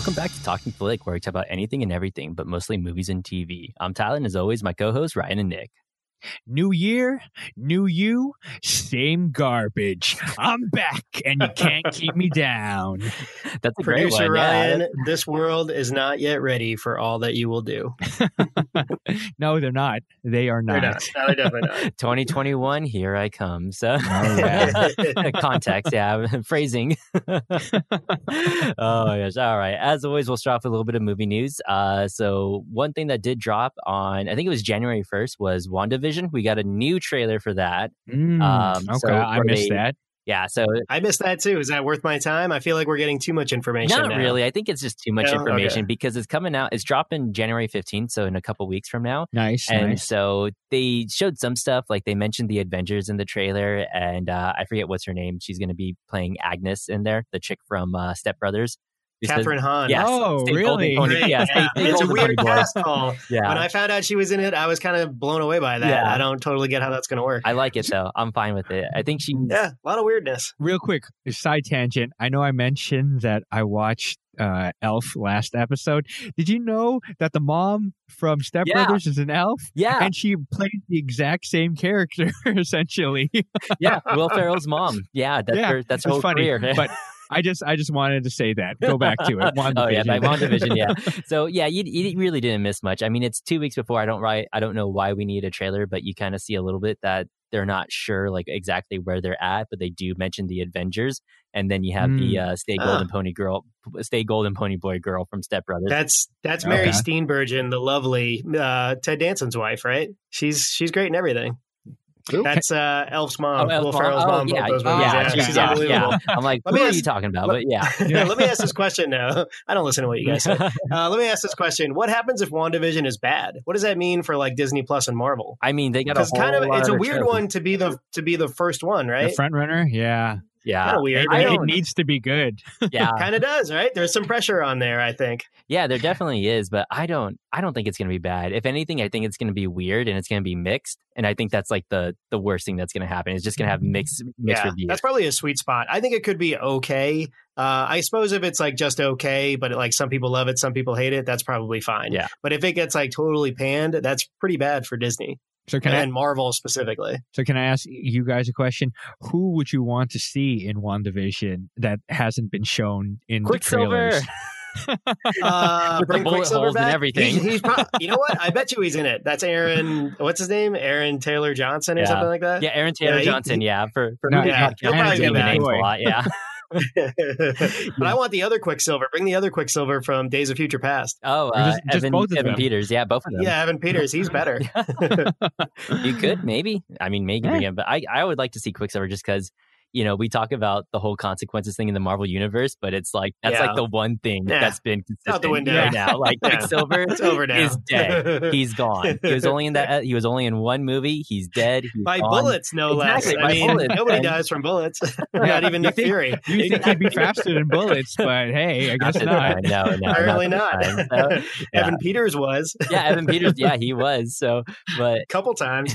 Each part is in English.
Welcome back to Talking Flick, where we talk about anything and everything, but mostly movies and TV. I'm Tyler, and as always, my co-hosts Ryan and Nick. New year, new you, same garbage. I'm back, and you can't keep me down. That's a great Producer one. yeah. Ryan, this world is not yet ready for all that you will do. no, they're not. They are They're not. not. No, they're definitely 2021, here I come. So, context, yeah, phrasing. oh yes, all right. As always, we'll start off with a little bit of movie news. Uh, so one thing that did drop on, I think it was January 1st, was WandaVision. We got a new trailer for that. Mm, Um, okay, so I missed they- that. Yeah, so I missed that too. Is that worth my time? I feel like we're getting too much information. Not now. really. I think it's just too much No? information Okay. because it's coming out. It's dropping January 15th, so in a couple weeks from now. Nice, And nice. so they showed some stuff, like they mentioned the Avengers in the trailer, and uh, I forget what's her name. She's going to be playing Agnes in there, the chick from uh, Step Brothers. Who Kathryn Hahn. Yes. Oh, Stay Golden really? Pony- Great. yeah, stay, stay it's a weird Pony cast call. Yeah, When I found out she was in it, I was kind of blown away by that. Yeah. I don't totally get how that's going to work. I like it though. I'm fine with it. I think she. yeah, a lot of weirdness. Real quick, side tangent. I know I mentioned that I watched uh, Elf last episode. Did you know that the mom from Step Yeah. Brothers is an elf? Yeah, And she played the exact same character, essentially. yeah. Will Ferrell's mom. Yeah, that's Yeah, her. That's her It's whole funny. career. but I just I just wanted to say that. Go back to it. oh yeah, by WandaVision. WandaVision, yeah. So yeah, you, you really didn't miss much. I mean, it's two weeks before. I don't write. I don't know why we need a trailer, but you kind of see a little bit that they're not sure like exactly where they're at, but they do mention the Avengers, and then you have the uh, Stay. Golden Pony girl, Stay Golden Pony Boy girl from Step Brothers. That's that's Mary Okay. Steenburgen, the lovely uh, Ted Danson's wife, right? She's she's great in everything. Who? That's uh, Elf's Oh, mom, Elf's Will mom. Ferrell's Oh, mom. yeah, those yeah, movies. yeah, Yeah, yeah, she's yeah, unbelievable. I'm like, Let who me are ask- you talking about? But yeah. Yeah, let me ask this question now. I don't listen to what you guys say. Uh, let me ask this question: What happens if WandaVision is bad? What does that mean for like Disney Plus and Marvel? I mean, they got a whole kind of, lot it's a weird shows. one to be the to be the first one, right? The right? front runner, yeah. Yeah, Kind of weird. I it needs to be good. yeah, Kind of does, right? There's some pressure on there. I think. Yeah, there definitely is, but I don't I don't think it's going to be bad. If anything, I think it's going to be weird and it's going to be mixed, and I think that's like the the worst thing that's going to happen. It's just going to have mixed mixed yeah, reviews. that's probably a sweet spot. I think it could be okay. Uh, I suppose if it's like just okay, but like some people love it, some people hate it, that's probably fine. Yeah. But if it gets like totally panned, that's pretty bad for Disney So can I and Marvel specifically. so can I ask you guys a question? Who would you want to see in WandaVision that hasn't been shown in the Quicksilver. trailers? Uh, With the bring bullet Quicksilver holes and everything. He's, he's prob- you know what? I bet you he's in it. That's Aaron. What's his name? Aaron Taylor Johnson or Yeah. something like that. Yeah, Aaron Taylor Yeah, he- Johnson. yeah, for for No, who yeah, did he'll not probably count get names a lot. Yeah. but I want the other Quicksilver. Bring the other Quicksilver from Days of Future Past. Oh, uh, just- just Evan, both of Evan them. Peters. Yeah, both of them. Yeah, Evan Peters. He's better. you could maybe. I mean, maybe Yeah. bring him, but I I would like to see Quicksilver just because. You know, we talk about the whole consequences thing in the Marvel universe, but it's like that's Yeah. like the one thing Yeah. that's been consistent Out the window. right now. Like Yeah. Quicksilver It's over now. is dead. He's gone. He was only in that. He was only in one movie. He's dead. He's by gone. bullets, no Exactly, less. I mean, bullets, nobody and- dies from bullets. not even Nick think- Fury. You think he'd be faster than bullets, but hey, I guess not. time. No, no, Apparently this not. So. Evan Peters was yeah, Evan Peters. Yeah, he was. So, but a couple times.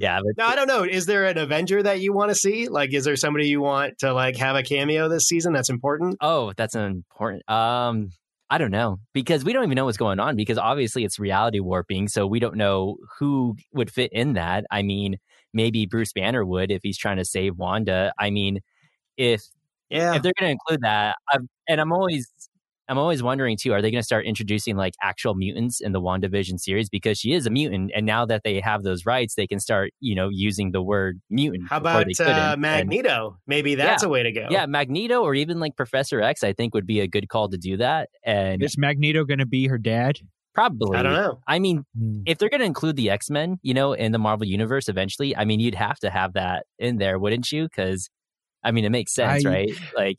yeah, but no, I don't know. Is there an Avenger that you want to see? Like, is there somebody you want to like have a cameo this season that's important? oh, that's important. Um, I don't know because we don't even know what's going on because obviously it's reality warping, so we don't know who would fit in that. I mean, maybe Bruce Banner would if he's trying to save Wanda. I mean, if Yeah. if they're going to include that, I've, and I'm always I'm always wondering too, are they going to start introducing like actual mutants in the WandaVision series because she is a mutant, and now that they have those rights, they can start you know using the word mutant. How about they couldn't. uh, And- Magneto? Maybe that's a way to go. yeah, Magneto or even like Professor X, I think would be a good call to do that, and Is Magneto going to be her dad? probably I don't know. I mean, Hmm. if they're going to include the X Men, you know, in the Marvel universe eventually, I mean, you'd have to have that in there, wouldn't you? Because I mean, it makes sense, I- right? Like, Th-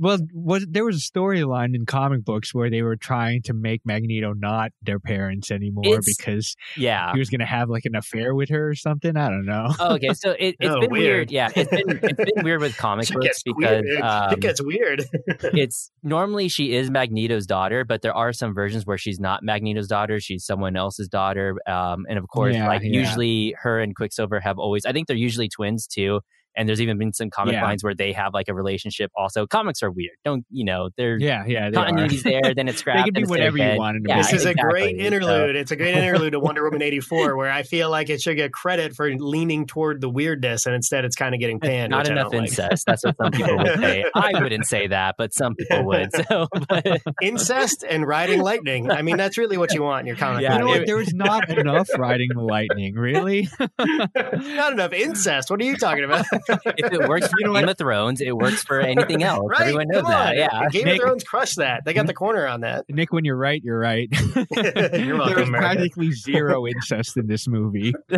Well, was there was a storyline in comic books where they were trying to make Magneto not their parents anymore It's- because yeah. he was going to have like an affair with her or something. I don't know. Oh, okay, so it, it's Oh, been weird. weird. Yeah, it's been it's been weird with comic It books gets because weird. um, it gets weird. it's normally she is Magneto's daughter, but there are some versions where she's not Magneto's daughter; she's someone else's daughter. Um, and of course, Yeah, like yeah. usually her and Quicksilver have always. I think they're usually twins too. And there's even been some comic Yeah. lines where they have like a relationship. Also, comics are weird. Don't you know? They're Yeah, yeah. They continuity's there, then it's They scrapped. can do then whatever you again. want in a Yeah. This is a great exactly. So- interlude. It's a great interlude to Wonder Woman 84, where I feel like it should get credit for leaning toward the weirdness, and instead it's kind of getting panned. not which I enough don't like. incest. That's what some people would say. I wouldn't say that, but some people would. So, but, Incest and riding lightning. I mean, that's really what you want in your comic. Yeah, you know book. what? There was not enough riding the lightning, really. Not enough incest. What are you talking about? If it works for You know Game what? of Thrones, it works for anything else. right? Everyone knows Come that. on. Yeah. Game Nick- of Thrones crushed that. They got the corner on that. Nick, when you're right, you're right. You're there was welcome, man. practically zero incest in this movie.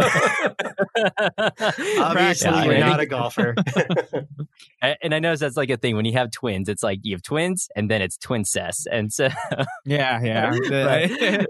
Obviously, Yeah, you're not a golfer. And I notice that's like a thing when you have twins. It's like you have twins, and then it's twin twincest. And so, Yeah, yeah. Right.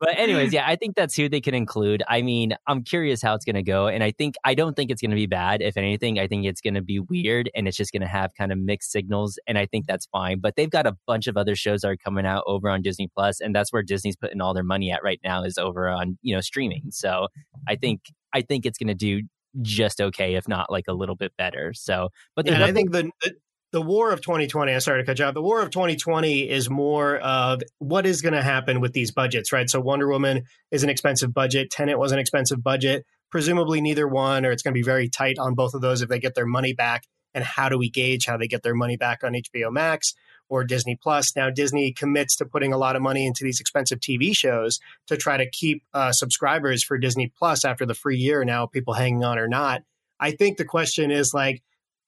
but anyways, yeah, I think that's who they can include. I mean, I'm curious how it's going to go, and I think I don't think it's going to be bad. If anything, I think it's going to be weird, and it's just going to have kind of mixed signals, and I think that's fine. But they've got a bunch of other shows that are coming out over on Disney Plus, and that's where Disney's putting all their money at right now is over on you know streaming. So I think I think it's going to do just okay, if not like a little bit better. So, but Yeah, and I think the, the the war of 2020. I started to cut you off. The war of 2020 is more of what is going to happen with these budgets, right? So Wonder Woman is an expensive budget. Tenet was an expensive budget. Presumably, neither one, or it's going to be very tight on both of those if they get their money back. And how do we gauge how they get their money back on HBO Max or Disney Plus? Now, Disney commits to putting a lot of money into these expensive TV shows to try to keep uh, subscribers for Disney Plus after the free year. Now, people hanging on or not. I think the question is like,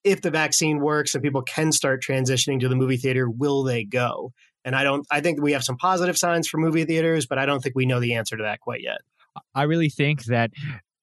if the vaccine works and people can start transitioning to the movie theater, will they go? And I don't. I think we have some positive signs for movie theaters, but I don't think we know the answer to that quite yet. I really think that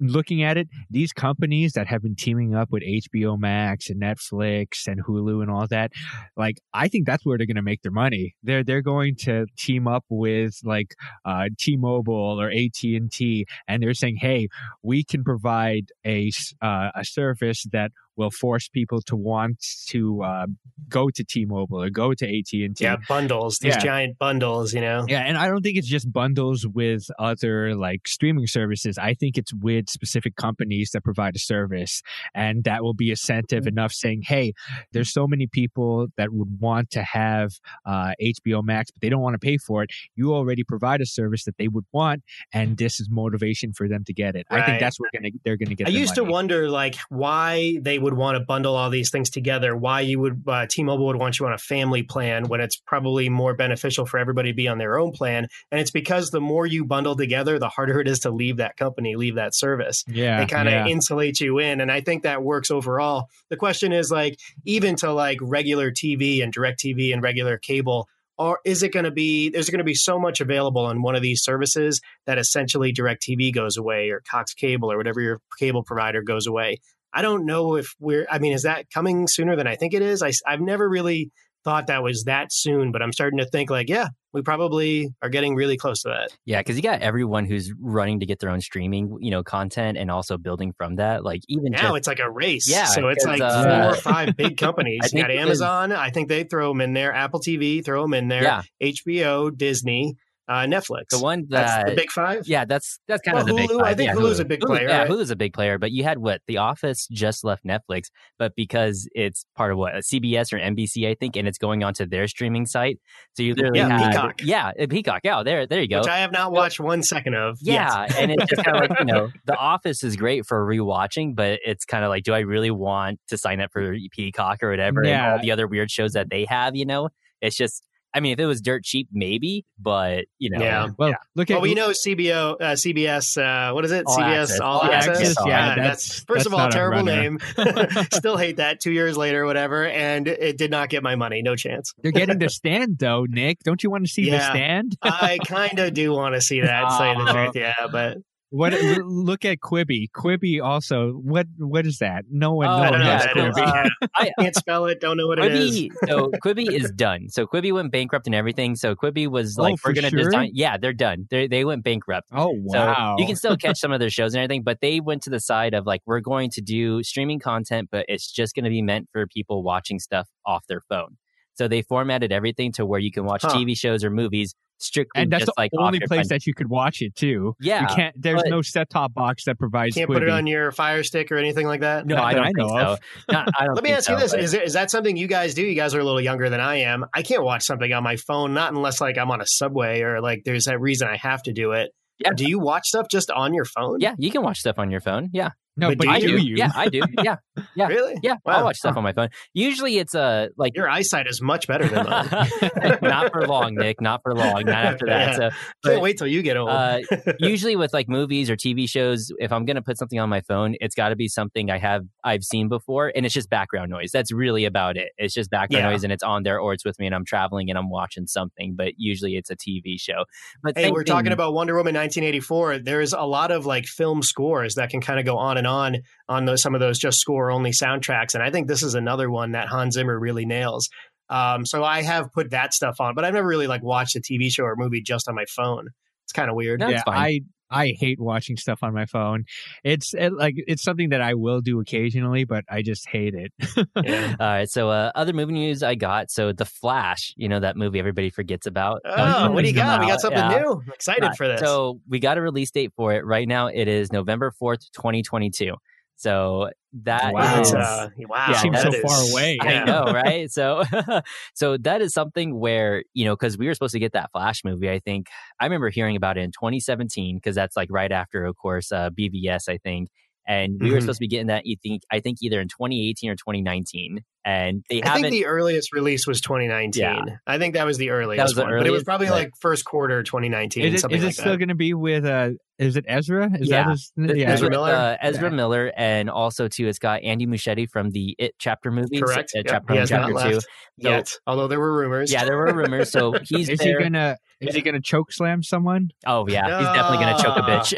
looking at it, these companies that have been teaming up with HBO Max and Netflix and Hulu and all that, like I think that's where they're going to make their money. They're they're going to team up with like uh, T-Mobile or AT and T, and they're saying, "Hey, we can provide a uh, a service that." Will force people to want to uh, go to T-Mobile or go to AT and T. Yeah, bundles. These Yeah. giant bundles. You know. Yeah, and I don't think it's just bundles with other like streaming services. I think it's with specific companies that provide a service, and that will be incentive enough saying, "Hey, there's so many people that would want to have uh, HBO Max, but they don't want to pay for it. You already provide a service that they would want, and this is motivation for them to get it. I think that's what gonna, they're going to get. I used to wonder like why they would want to bundle all these things together. Why you would uh, T-Mobile would want you on a family plan when it's probably more beneficial for everybody to be on their own plan. And it's because the more you bundle together, the harder it is to leave that company, leave that service. Yeah, they kind of yeah. insulate you in and i think that works overall the question is like even to like regular tv and direct tv and regular cable or is it going to be there's going to be so much available on one of these services that essentially direct tv goes away or cox cable or whatever your cable provider goes away i don't know if we're i mean is that coming sooner than i think it is I, i've never really thought that was that soon but i'm starting to think like yeah we probably are getting really close to that Yeah, because you got everyone who's running to get their own streaming, you know, content and also building from that. Like even now just, it's like a race. Yeah, so it's like uh, four or five big companies. You got Amazon. I think they throw them in there. Apple TV, throw them in there. yeah, HBO, Disney, uh, Netflix. the one That's that the big five. yeah, that's that's kind Well, of the big. Hulu, five. I think yeah, Hulu's Hulu. a big Hulu- player, Yeah, right? Hulu's a big player, but you had what? The Office just left Netflix, but because it's part of what CBS or NBC, I think, and it's going onto their streaming site, so you literally Yeah, had Peacock. yeah, uh, Peacock. Yeah, there, there you go. Which I have not watched one second of. yet. Yeah, and it's just kind of like you know, The Office is great for rewatching, but it's kind of like, do I really want to sign up for Peacock or whatever, and Yeah. all the other weird shows that they have? You know, it's just, I mean, if it was dirt cheap, maybe, but you know, Yeah. Well, look at Well, we know CBO, uh, CBS. Uh, what is it? All CBS Access. All All Access. Access, yeah, that's, that's- first that's of all terrible name. Still hate that. Two years later, whatever, and it did not get my money. No chance. they're getting the stand though, Nick. Don't you want to see the stand? I kind of do want to see that. Say the Oh. truth, yeah, but What? look at Quibi. Quibi also. What? What is that? No one. Oh, no I know has what yeah, that is. Quibi. Uh, I, can't spell it. Don't know what it is. Quibi, so Quibi is done. So Quibi went bankrupt and everything. So Quibi was Oh, like, for we're gonna sure? design. Yeah, they're done. They they went bankrupt. Oh wow! So you can still catch some of their shows and everything, but they went to the side of like, we're going to do streaming content, but it's just going to be meant for people watching stuff off their phone. So they formatted everything to where you can watch Huh. TV shows or movies strictly and that's just the like only place that you could watch it too. Yeah, you can't. There's no set top box that provides. Can't put it on your Fire Stick or anything like that. No, Not I don't I think know so. Not- I don't Let me think ask you this: but- is, it, is that something you guys do? You guys are a little younger than I am. I can't watch something on my phone, not unless like I'm on a subway or like there's a reason I have to do it. Yeah. Do you watch stuff just on your phone? yeah, you can watch stuff on your phone. Yeah, No, But but, do I do. you? Yeah, I do. Yeah, yeah. Really? yeah. Wow. I'll watch stuff on my phone. Usually, it's uh, like Your eyesight is much better than mine. not for long, Nick. Not for long. Not after that. So, Can't wait till you get old. uh, usually with like movies or TV shows, if I'm gonna put something on my phone, it's got to be something I have I've seen before, and it's just background noise. That's really about it. It's just background Yeah. noise, and it's on there, or it's with me, and I'm traveling and I'm watching something. But usually, it's a TV show. But Hey, we're thing- talking about Wonder Woman 1984. There's a lot of like film scores that can kind of go on and on on those, some of those just score only soundtracks, and I think this is another one that Hans Zimmer really nails. Um, so I have put that stuff on, but I've never really like watched a TV show or movie just on my phone. It's kind of weird. No, yeah, fine. I I hate watching stuff on my phone. It's it, like it's something that I will do occasionally, but I just hate it. Yeah. All right. So, uh, other movie news I got. So, The Flash, you know, that movie everybody forgets about. Oh, what do you got? We got something Yeah. new. I'm excited Uh, for this. So, we got a release date for it. Right now, it is November 4th, 2022. So, that Wow. is- uh, wow, Yeah, seems so that far is- away. I yeah. know, right? So, so that is something where you know, because we were supposed to get that Flash movie. I think I remember hearing about it in 2017 because that's like right after, of course, uh, BVS. I think, and we were Mhm. supposed to be getting that. You think? I think either in 2018 or 2019, and they I haven't. think the earliest release was 2019. Yeah. I think that was the earliest was the one, but it was probably but- like first quarter 2019, Is it, something is it like still going to be with uh is it Ezra? Is Yeah. that his, yeah. Ezra Miller? uh, Ezra Yeah. Miller, and also too, it's got Andy Muschietti from the It chapter movie. Correct. Uh, Yep. Chapter He one, has not chapter left two. So, Yet, although there were rumors. yeah, there were rumors. So he's is there. he gonna is he gonna choke slam someone? Oh yeah, he's definitely gonna choke a bitch.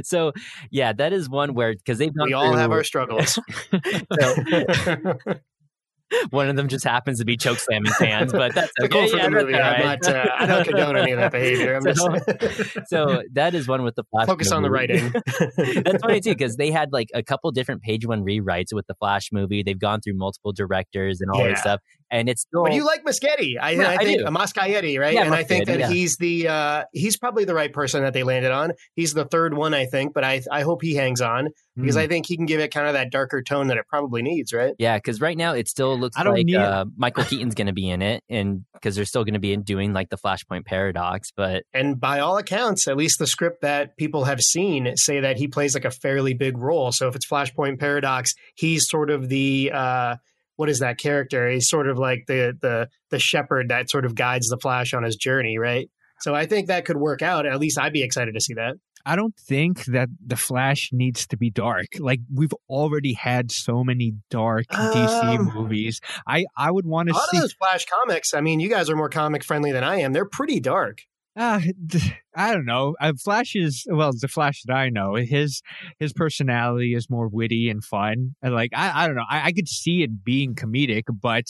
so yeah, that is one where because they've gone we all have our struggles. one of them just happens to be choke slamming fans, but that's The okay. quote Yeah, the that's movie. all I'm right. not, uh, I don't condone any of that behavior. I'm So- just so that is one with the Flash. focus on the writing. That's funny too because they had like a couple different page one rewrites with the Flash movie. They've gone through multiple directors and all Yeah. this stuff, and it's still. But you like Muschietti. I, Yeah, I I think do. Muschietti, right? Yeah, and I think that yeah. he's the uh, he's probably the right person that they landed on. He's the third one, I think, but I I hope he hangs on because Hmm. I think he can give it kind of that darker tone that it probably needs, right? Yeah, because right now it still looks I don't like need- uh, Michael Keaton's going to be in it, and because they're still going to be in doing like the Flashpoint paradox. But And by all accounts, at least the script that people have seen say that he plays like a fairly big role. So if it's Flashpoint Paradox, he's sort of the uh, what is that character? He's sort of like the the the shepherd that sort of guides the Flash on his journey, right? So I think that could work out. At least I'd be excited to see that. I don't think that the Flash needs to be dark. Like we've already had so many dark DC Um, movies. I I would want A to lot see. of those Flash comics, I mean, you guys are more comic friendly than I am. They're pretty dark. Uh, I don't know. Uh, Flash is well, the Flash that I know. His his personality is more witty and fun. And like I, I don't know. I, I could see it being comedic, but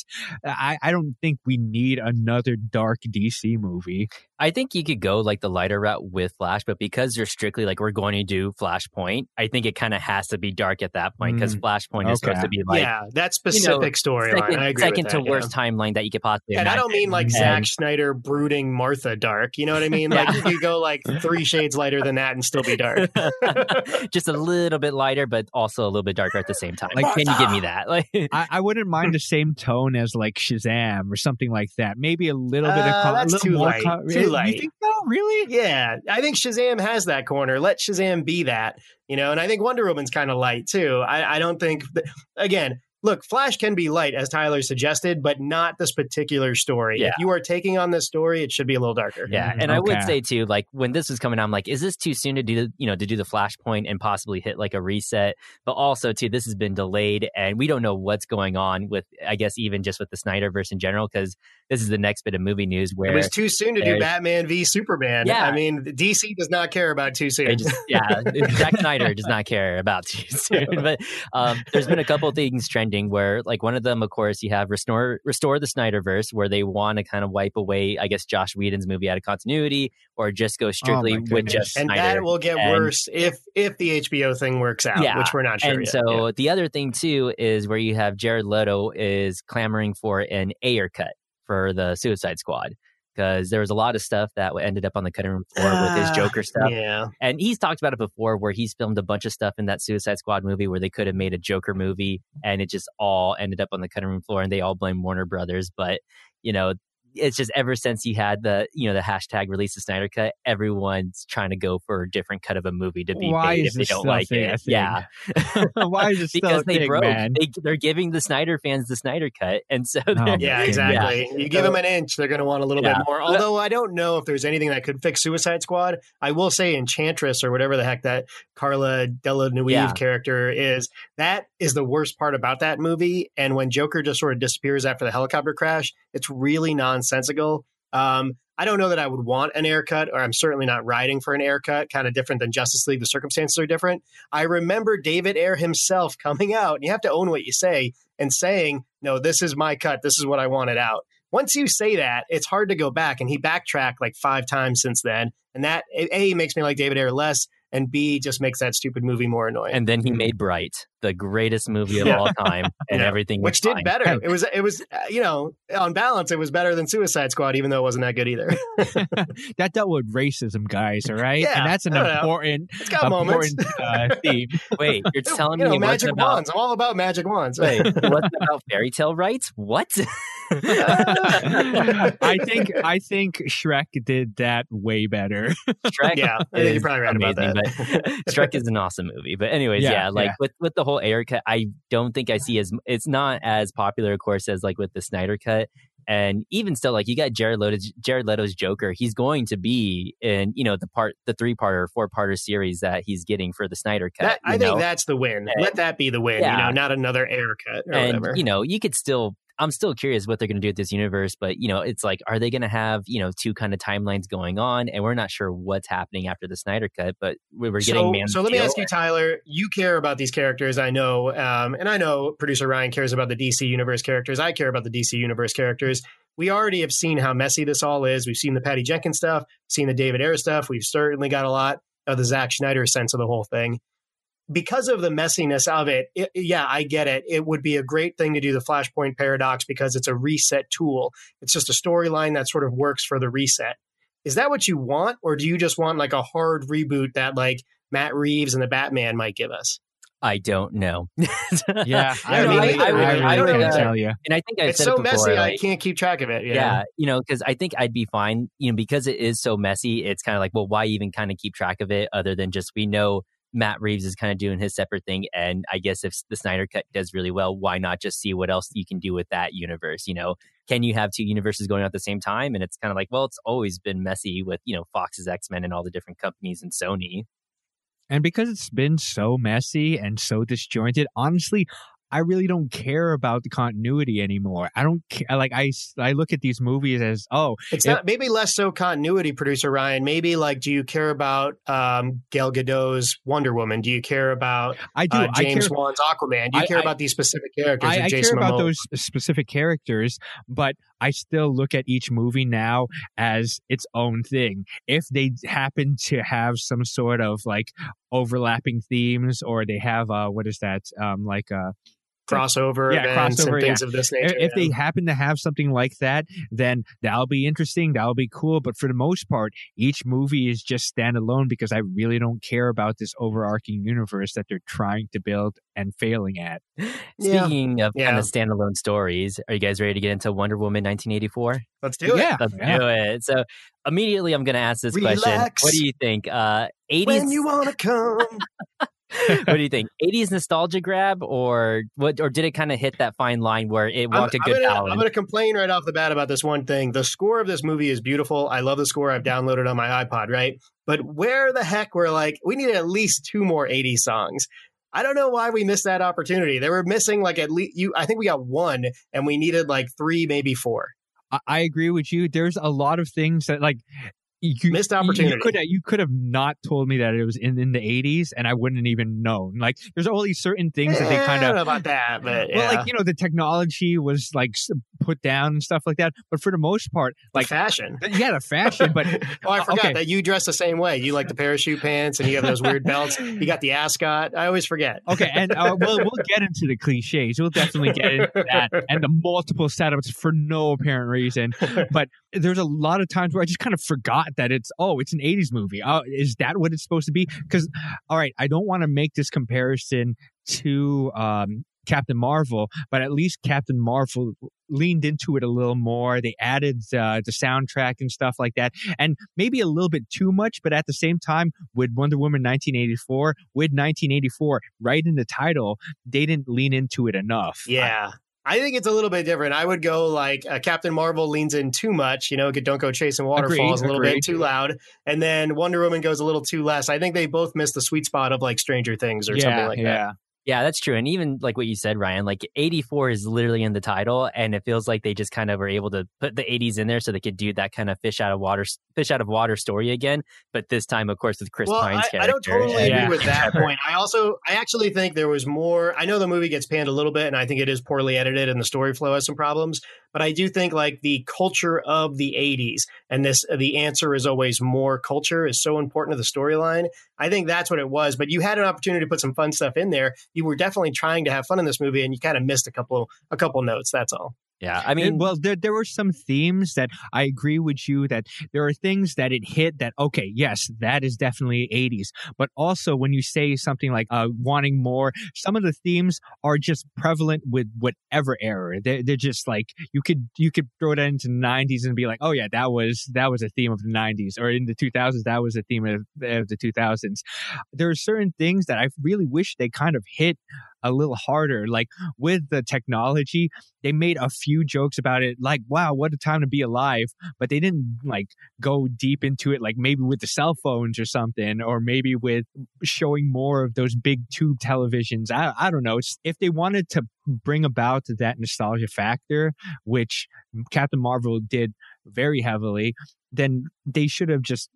I, I don't think we need another dark DC movie. I think you could go like the lighter route with Flash, but because you're strictly like we're going to do Flashpoint, I think it kind of has to be dark at that point because Flashpoint is supposed to be like yeah, that specific storyline. second, I agree second with to that, yeah. worst timeline that you could possibly. And I don't mean like And- Zack Snyder brooding Martha dark. You know what I mean? Like Yeah. you could go like three shades lighter than that and still be dark. just a little bit lighter, but also a little bit darker at the same time. Like, Like, can you give me that? Like, I, I wouldn't mind the same tone as like Shazam or something like that. Maybe a little bit of Uh, com- that's a little too more light. com- Too You light. think so? Really? yeah, I think Shazam has that corner. Let Shazam be that. You know, and I think Wonder Woman's kind of light too. I, I don't think th- again. Look, Flash can be light, as Tyler suggested, but not this particular story. Yeah. If you are taking on this story, it should be a little darker. yeah, Mm, and I would say too, like when this was coming out, I'm like, is this too soon to do, the, you know, to do the Flashpoint and possibly hit like a reset? But also too, this has been delayed, and we don't know what's going on with, I guess, even just with the Snyderverse in general, because this is the next bit of movie news where It was too soon to do Batman v Superman. Yeah. I mean, DC does not care about too soon. Just, yeah, Zack Snyder does not care about too soon. But um, there's been a couple things trending where, like, one of them, of course, you have restore restore the Snyderverse, where they want to kind of wipe away, I guess, Joss Whedon's movie out of continuity, or just go oh strictly with just and Snyder. that will get And- worse if if the HBO thing works out, Yeah, which we're not sure and yet. so Yeah. the other thing too is where you have Jared Leto is clamoring for an Ayer cut for the Suicide Squad because there was a lot of stuff that ended up on the cutting room floor with his Ah, Joker stuff. Yeah. And he's talked about it before where he's filmed a bunch of stuff in that Suicide Squad movie where they could have made a Joker movie and it just all ended up on the cutting room floor and they all blame Warner Brothers. But, you know, it's just ever since you had the, you know, the hashtag release the Snyder cut, everyone's trying to go for a different cut of a movie to be Why made is if they this don't like it. thing? Yeah. Why is it still because a they thing, broke. man? They, they're giving the Snyder fans the Snyder cut. And so Oh, they're, my Yeah, goodness. exactly. You give them an inch, they're going to want a little Yeah. bit more. Although I don't know if there's anything that could fix Suicide Squad. I will say Enchantress or whatever the heck that Carla Delevingne Yeah. character is, that is the worst part about that movie. And when Joker just sort of disappears after the helicopter crash, it's really nonsensical. Um, I don't know that I would want an Ayer cut, or I'm certainly not riding for an Ayer cut, kind of different than Justice League. The circumstances are different. I remember David Ayer himself coming out, and you have to own what you say, and saying, No, this is my cut. This is what I wanted out. Once you say that, it's hard to go back. And he backtracked like five times since then. And that, A, makes me like David Ayer less, and B, just makes that stupid movie more annoying. and then he made Bright, the greatest movie of all time, and Yeah. everything which was did fine. better. It was, it was, uh, you know, on balance, it was better than Suicide Squad, even though it wasn't that good either. that dealt with racism, guys. All right, Yeah, and that's an I know. important, It's got moments. important uh, theme. Wait, you're telling you me it wasn't magic about wands. I'm all about magic wands. Wait, it wasn't about fairy tale rights? What? I think I think Shrek did that way better. Shrek yeah, I think you're probably right about that. but Shrek is an awesome movie. But anyways, Yeah, yeah, like yeah. with with the whole Ayer cut, I don't think I see as it's not as popular, of course, as like with the Snyder cut. And even still, like you got Jared Leto's Jared Leto's Joker, he's going to be in you know the part the three part or four parter series that he's getting for the Snyder cut. That, I you think that's the win. And- Let that be the win. You know, not another Ayer cut or and whatever. you know you could still i'm still curious what they're going to do with this universe but you know it's like are they going to have you know two kind of timelines going on and we're not sure what's happening after the snyder cut but we were getting so, man so let me ask you, Tyler. You care about these characters, I know, um, and I know producer Ryan cares about the DC Universe characters. I care about the DC Universe characters. We already have seen how messy this all is. We've seen the Patty Jenkins stuff, seen the David Ayer stuff. We've certainly got a lot of the Zack Snyder sense of the whole thing. Because of the messiness of it, it, yeah, I get it. It would be a great thing to do the Flashpoint paradox because it's a reset tool. It's just a storyline that sort of works for the reset. Is that what you want, or do you just want like a hard reboot that like Matt Reeves and the Batman might give us? i don't know Yeah, I I, mean, really, I- I, I would- really I don't couldn't know. tell you. and i think i've it's said so it before messy, I can't keep track of it. you know? yeah you know because i think i'd be fine you know because it is so messy it's kind of like well why even kind of keep track of it other than just we know Matt Reeves is kind of doing his separate thing. And I guess if the Snyder Cut does really well, why not just see what else you can do with that universe? You know, can you have two universes going on at the same time? And it's kind of like, well, it's always been messy with, you know, Fox's X Men and all the different companies and Sony. And because it's been so messy and so disjointed, honestly, I really don't care about the continuity anymore. I don't care. Like I, I look at these movies as, oh, It's If- not maybe less so continuity, producer Ryan. Maybe like, do you care about um, Gal Gadot's Wonder Woman? Do you care about I do. uh, I James care, Wan's Aquaman? Do you I- care I- about these specific characters? I, I care about Momoa? those specific characters, but I still look at each movie now as its own thing. If they happen to have some sort of like overlapping themes, or they have uh, what is that? Um, like uh, crossover Yeah, events crossover, and things of this nature. if yeah. they happen to have something like that, then that'll be interesting. That'll be cool. But for the most part, each movie is just standalone because I really don't care about this overarching universe that they're trying to build and failing at. Yeah. Speaking of Yeah. kind of standalone stories, are you guys ready to get into Wonder Woman 1984? Let's do it. Yeah, Let's yeah. do it. So immediately I'm going to ask this question. What do you think? Uh, 80s, When you want to come. what do you think? 80s nostalgia grab or what, or did it kind of hit that fine line where it I'm, walked a I'm good gonna, balance? I'm gonna complain right off the bat about this one thing. The score of this movie is beautiful. I love the score. I've downloaded on my iPod, right? But where the heck were like we needed at least two more 80 songs. I don't know why we missed that opportunity. They were missing like at least you I think we got one and we needed like three, maybe four. I, I agree with you. There's a lot of things that like you, Missed opportunity. You could you could have not told me that it was in, in the 80s, and I wouldn't even known. Like, there's all these certain things that they Eh, kind I of don't know about that, but well, like you know, the technology was like put down and stuff like that. But for the most part, like like fashion. yeah, the fashion. But oh, I forgot okay. that you dress the same way. You like the parachute pants and you have those weird belts. You got the ascot. I always forget. okay, and uh, we'll we'll get into the cliches. We'll definitely get into that and the multiple setups for no apparent reason. But there's a lot of times where I just kind of forgot that it's oh, it's an '80s movie. Oh, is that what it's supposed to be? Because all right, I don't want to make this comparison to um, Captain Marvel, but at least Captain Marvel leaned into it a little more. They added uh, the soundtrack and stuff like that, and maybe a little bit too much. But at the same time, with Wonder Woman 1984, with 1984 right in the title, they didn't lean into it enough. Yeah. Think it's a little bit different. I would go like uh, Captain Marvel leans in too much, you know, don't go chasing waterfalls Agreed, a little agreed. bit too loud, and then Wonder Woman goes a little too less. I think they both miss the sweet spot of like Stranger Things or yeah, something like that. Yeah. That's true. And even like what you said, Ryan, like 84 is literally in the title. And it feels like they just kind of were able to put the 80s in there so they could do that kind of fish out of water, fish out of water story again. But this time, of course, with Chris well, Pine's I, character. I don't totally Yeah. agree with that point. I also, I actually think there was more. I know the movie gets panned a little bit, and I think it is poorly edited, and the story flow has some problems. But I do think like the culture of the '80s, and this, the answer is always more culture is so important to the storyline. I think that's what it was. But you had an opportunity to put some fun stuff in there. You were definitely trying to have fun in this movie, and you kind of missed a couple, a couple notes. That's all. Yeah. I mean, mean, well, there there were some themes that I agree with you that there are things that it hit that okay, yes, that is definitely 80s. But also when you say something like uh, wanting more, some of the themes are just prevalent with whatever era. They're, they're just like you could you could throw that into 90s and be like, oh yeah, that was that was a theme of the 90s, or in the 2000s that was a theme of, of the 2000s. There are certain things that I really wish they kind of hit a little harder. Like with the technology, they made a few jokes about it, like, wow, what a time to be alive. But they didn't like go deep into it, like maybe with the cell phones or something, or maybe with showing more of those big tube televisions. I, I don't know. It's, if they wanted to bring about that nostalgia factor, which Captain Marvel did very heavily, then they should have just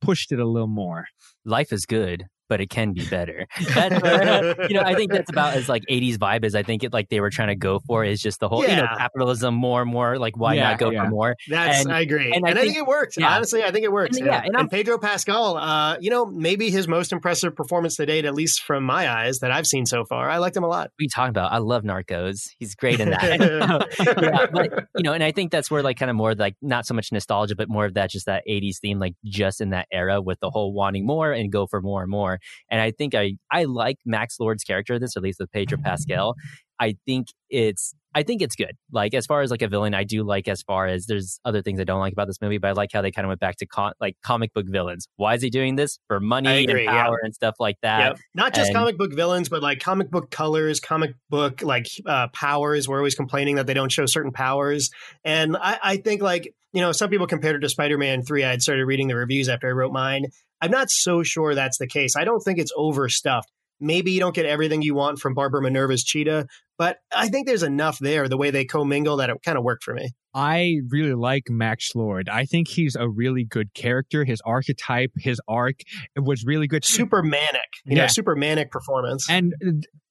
pushed it a little more. life is good, but it can be better. That's you know, I think that's about as like 80s vibe as I think it like they were trying to go for is just the whole, you know, capitalism more and more. Like, why Yeah, not go yeah. for more? That's And- I agree, and and, I I, think, think- it worked. yeah. Honestly, I think it works. And yeah, and Pedro Pascal, uh, you know, maybe his most impressive performance to date, at least from my eyes that I've seen so far. I liked him a lot. What are you talking about? I love Narcos. He's great in that. yeah, but you know, and I think that's where like kind of more like not so much nostalgia, but more of that just that 80s theme, like just in that era with the whole wanting more and go for more and more. And I think I I like Max Lord's character this, at least with Pedro Pascal. I think it's I think it's good. Like as far as like a villain, I do like as far as there's other things I don't like about this movie, but I like how they kind of went back to con- like comic book villains. Why is he doing this? For money agree, and yeah. power and stuff like that. Yep. Not just and- comic book villains, but like comic book colors, comic book like uh, powers. We're always complaining that they don't show certain powers. And I, I think like, you know, some people compared it to Spider Man 3. I had started reading the reviews after I wrote mine. I'm not so sure that's the case. I don't think it's overstuffed. Maybe you don't get everything you want from Barbara Minerva's Cheetah, but I think there's enough there, the way they commingle, that it kind of worked for me. I really like Max Lord. I think he's a really good character. His archetype, his arc, was really good. Super manic, you Yeah. know, super manic performance. and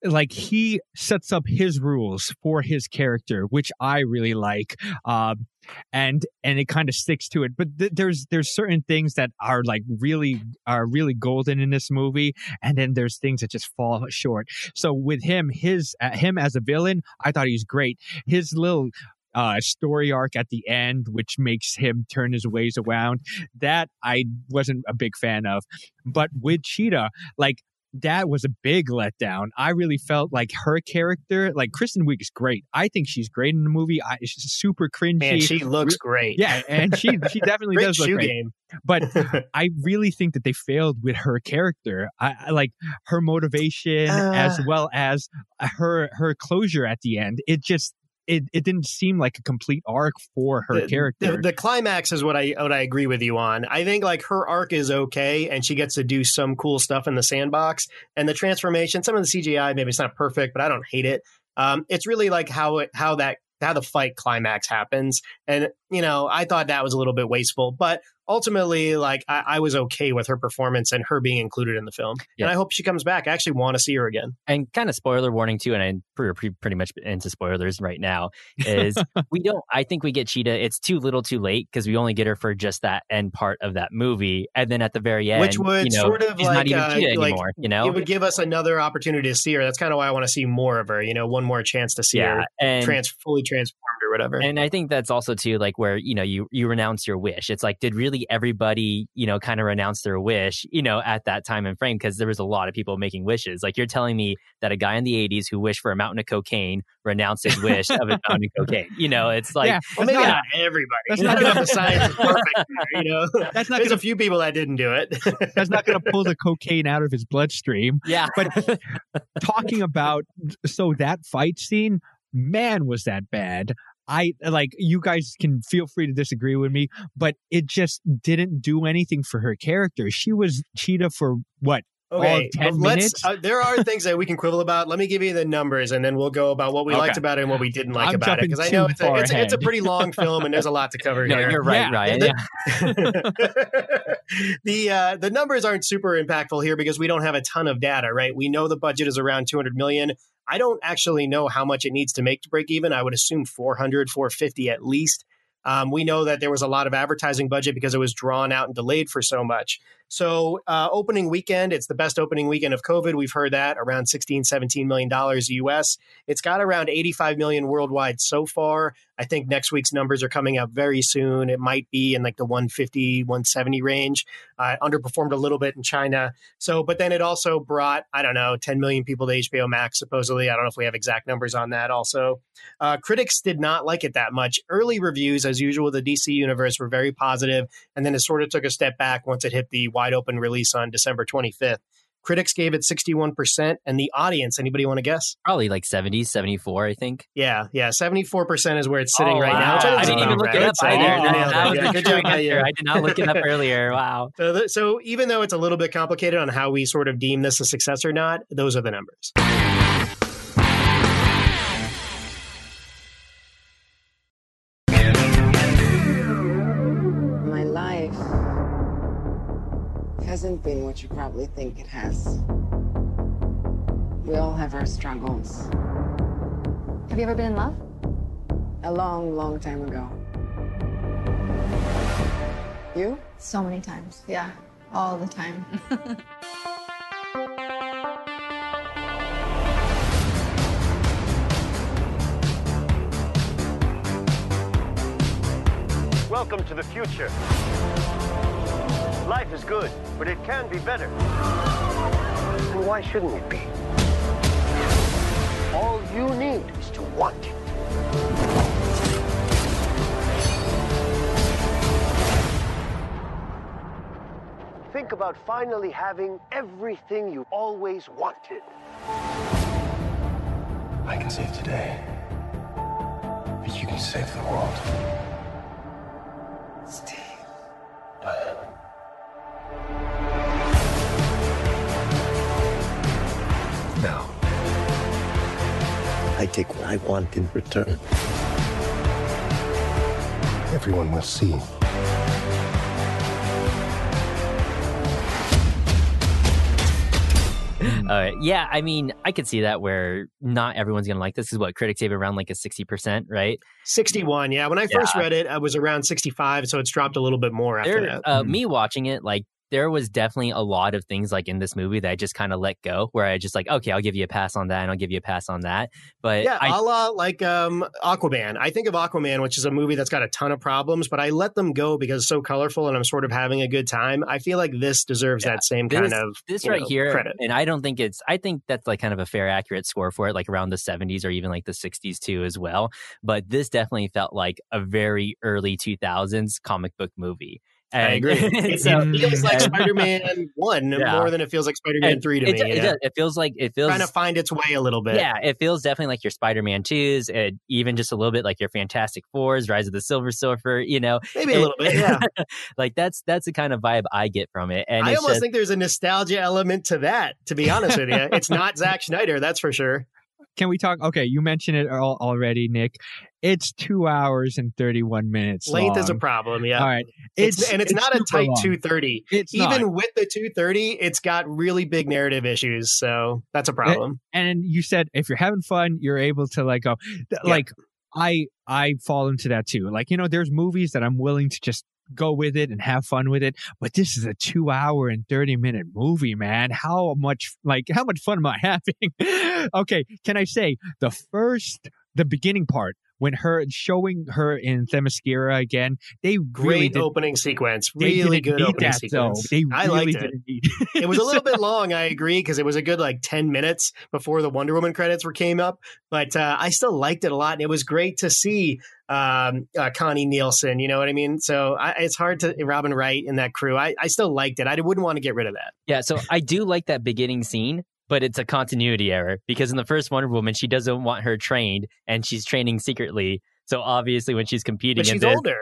like he sets up his rules for his character which i really like um and and it kind of sticks to it but th- there's there's certain things that are like really are really golden in this movie and then there's things that just fall short so with him his uh, him as a villain i thought he was great his little uh, story arc at the end, which makes him turn his ways around. That I wasn't a big fan of. But with Cheetah, like that was a big letdown. I really felt like her character, like Kristen Wiig is great. I think she's great in the movie. I, she's super cringy. Man, she looks great. yeah, and she she definitely does look great. game. But I really think that they failed with her character. I, I like her motivation as Uh. well as her her closure at the end. It just it, it didn't seem like a complete arc for her the, character. The, the climax is what I what I agree with you on. I think like her arc is okay, and she gets to do some cool stuff in the sandbox. And the transformation, some of the CGI, maybe it's not perfect, but I don't hate it. Um, it's really like how it how that how the fight climax happens. And you know, I thought that was a little bit wasteful. But ultimately, like I, I, was okay with her performance and her being included in the film. Yeah. And I hope she comes back. I actually want to see her again. And kind of spoiler warning too, and I'm pretty, pretty much into spoilers right now. Is we don't? I think we get Cheetah. It's too little, too late because we only get her for just that end part of that movie, and then at the very end, which would you know, sort of like, not even uh, Cheetah like, anymore. You know, it would give us another opportunity to see her. That's kind of why I want to see more of her. You know, one more chance to see yeah, her and, trans fully transformed or whatever. And I think that's also too like where you know you you renounce your wish. It's like did really everybody you know kind of renounce their wish you know at that time and frame because there was a lot of people making wishes. Like you're telling me that a guy in the '80s who wished for a mountain of cocaine renounced his wish of a mountain of cocaine. You know, it's like yeah, well, maybe not, not everybody. That's not enough the science is perfect. There, you know, that's not. There's gonna, a few people that didn't do it. that's not going to pull the cocaine out of his bloodstream. Yeah, but talking about so that fight scene man was that bad I like you guys can feel free to disagree with me, but it just didn't do anything for her character. She was Cheetah for what? Okay, let's. Uh, there are things that we can quibble about. Let me give you the numbers, and then we'll go about what we okay. liked about it and what we didn't like I'm about it. Because I know it's a, it's, it's a, pretty long film, and there's a lot to cover no, here. You're right, yeah. Ryan. The, yeah. the uh, the numbers aren't super impactful here because we don't have a ton of data, right? We know the budget is around 200 million. I don't actually know how much it needs to make to break even. I would assume 400, 450 at least. Um, we know that there was a lot of advertising budget because it was drawn out and delayed for so much. So, uh, opening weekend, it's the best opening weekend of COVID. We've heard that around 16, 17 million dollars US. It's got around 85 million worldwide so far. I think next week's numbers are coming out very soon. It might be in like the 150, 170 range. Uh, underperformed a little bit in China. So, but then it also brought, I don't know, 10 million people to HBO Max, supposedly. I don't know if we have exact numbers on that also. Uh, critics did not like it that much. Early reviews, as usual, the DC universe were very positive, and then it sort of took a step back once it hit the wide open release on December 25th. Critics gave it 61%, and the audience, anybody want to guess? Probably like 70, 74, I think. Yeah, yeah. 74% is where it's sitting oh, right wow. now. I, didn't even look it up so either. Yeah, good job, I did not look it up earlier. Wow. So, so even though it's a little bit complicated on how we sort of deem this a success or not, those are the numbers. Hasn't been what you probably think it has. We all have our struggles. Have you ever been in love? A long, long time ago. You? So many times. Yeah, all the time. Welcome to the future. Life is good, but it can be better. And why shouldn't it be? All you need is to want it. Think about finally having everything you always wanted. I can save today, but you can save the world. Steve. Take what I want in return. Everyone will see. Uh, yeah, I mean, I could see that where not everyone's going to like this. this. Is what critics gave around like a 60%, right? 61, yeah. When I first yeah. read it, I was around 65, so it's dropped a little bit more after there, that. Uh, mm-hmm. Me watching it, like there was definitely a lot of things like in this movie that I just kind of let go, where I just like, okay, I'll give you a pass on that, and I'll give you a pass on that. But yeah, I, a la like um, Aquaman. I think of Aquaman, which is a movie that's got a ton of problems, but I let them go because it's so colorful and I'm sort of having a good time. I feel like this deserves yeah, that same this, kind of this right know, here, credit. and I don't think it's. I think that's like kind of a fair, accurate score for it, like around the 70s or even like the 60s too, as well. But this definitely felt like a very early 2000s comic book movie I agree. It, so, it feels like Spider Man One yeah. more than it feels like Spider Man Three to it, me. It, yeah. it, feels like it feels trying to find its way a little bit. Yeah, it feels definitely like your Spider Man Twos, and even just a little bit like your Fantastic Fours, Rise of the Silver Surfer. You know, maybe a little bit. Yeah, like that's that's the kind of vibe I get from it. And I almost just, think there's a nostalgia element to that. To be honest with you, it's not Zack Snyder, that's for sure. Can we talk? Okay, you mentioned it all, already, Nick. It's two hours and thirty-one minutes. Length long. is a problem. Yeah. All right, It's, and it's, not a tight 230. It's Even not. with the 230, it's got really big narrative issues. So that's a problem. and you said if you're having fun you're able to like go Yeah. like i i fall into that too like you know there's movies that i'm willing to just go with it and have fun with it but this is a two hour and 30 minute movie man. How much like how much fun am i having? Okay can i say the first the beginning part when her showing her in Themyscira again they really Great did, opening sequence. they Really didn't good need opening that, sequence. though. They I really liked it. didn't need It was a little bit long, I agree, because it was a good like 10 minutes before the Wonder Woman credits were came up. But uh, I still liked it a lot. And it was great to see um, uh, Connie Nielsen. You know what I mean? So I, it's hard to Robin Wright and that crew. I, I still liked it. I wouldn't want to get rid of that. Yeah, so I do like that beginning scene, but it's a continuity error because in the first Wonder Woman, she doesn't want her trained, and she's training secretly. So obviously, when she's competing, But in she's this, older.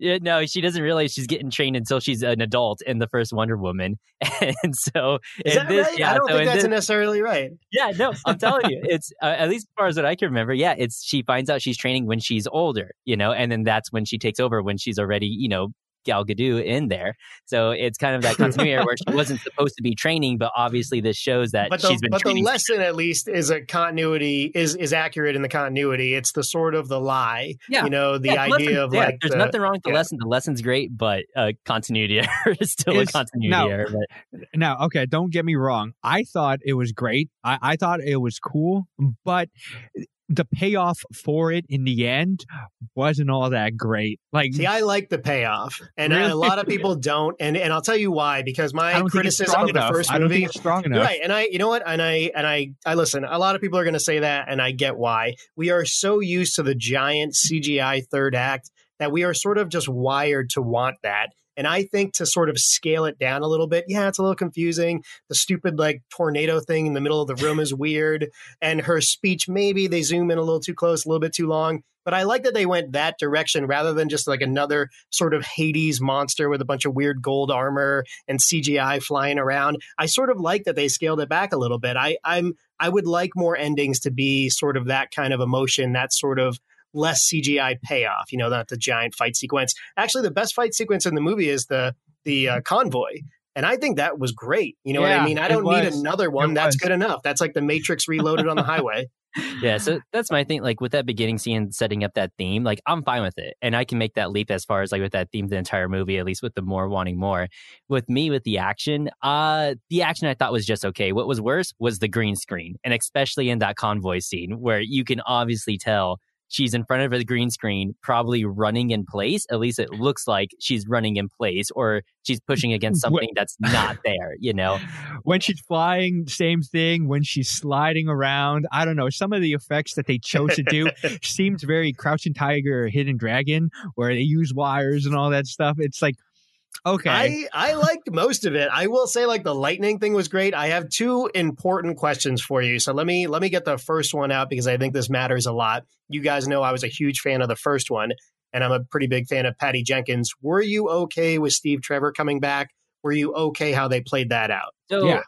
Yeah, no, she doesn't realize she's getting trained until she's an adult in the first Wonder Woman, and so Is that this, right? yeah, I don't so think that's this- necessarily right. yeah, no, I'm telling you, it's uh, at least as far as what I can remember. Yeah, it's she finds out she's training when she's older, you know, and then that's when she takes over when she's already, you know, Gal Gadot in there. So it's kind of that continuity where she wasn't supposed to be training, but obviously this shows that but the, she's been but the lesson at least is a continuity is is accurate in the continuity it's the sort of the lie Yeah. you know the Yeah, idea of yeah, like there's the- nothing wrong with the lesson. The lesson's great, but uh, continuity error is still Is- a continuity no. error. But now okay don't get me wrong i thought it was great I, I thought it was cool but the payoff for it in the end wasn't all that great like see i like the payoff and Really? a lot of people don't and and i'll tell you why because my don't think it's criticism of the enough. first I don't movie strong enough. Right, and I, you know what, and I, and I, I listen. A lot of people are going to say that, and I get why. We are so used to the giant CGI third act that we are sort of just wired to want that. And I think to sort of scale it down a little bit, yeah, it's a little confusing. The stupid like tornado thing in the middle of the room is weird, and her speech maybe they zoom in a little too close, a little bit too long. But I like that they went that direction rather than just like another sort of Hades monster with a bunch of weird gold armor and CGI flying around. I sort of like that they scaled it back a little bit. I, I'm I would like more endings to be sort of that kind of emotion, that sort of less CGI payoff. You know, not the giant fight sequence. Actually, the best fight sequence in the movie is the the uh, convoy. And I think that was great. You know what I mean? I don't need another one. It That's was. good enough. That's like the Matrix reloaded on the highway. yeah, so that's my thing. Like with that beginning scene setting up that theme, like I'm fine with it. And I can make that leap as far as like with that theme the entire movie, at least with the more wanting more. With me with the action, uh the action I thought was just okay. What was worse was the green screen. And especially in that convoy scene where you can obviously tell she's in front of a green screen, probably running in place. At least it looks like she's running in place or she's pushing against something that's not there, you know? when she's flying same thing when she's sliding around i don't know some of the effects that they chose to do seems very crouching tiger or hidden dragon where they use wires and all that stuff it's like okay I, I liked most of it. I will say like the lightning thing was great. I have two important questions for you. So let me let me get the first one out because I think this matters a lot. You guys know I was a huge fan of the first one and I'm a pretty big fan of Patty Jenkins. Were you okay with Steve Trevor coming back? Were you okay how they played that out? So Yeah.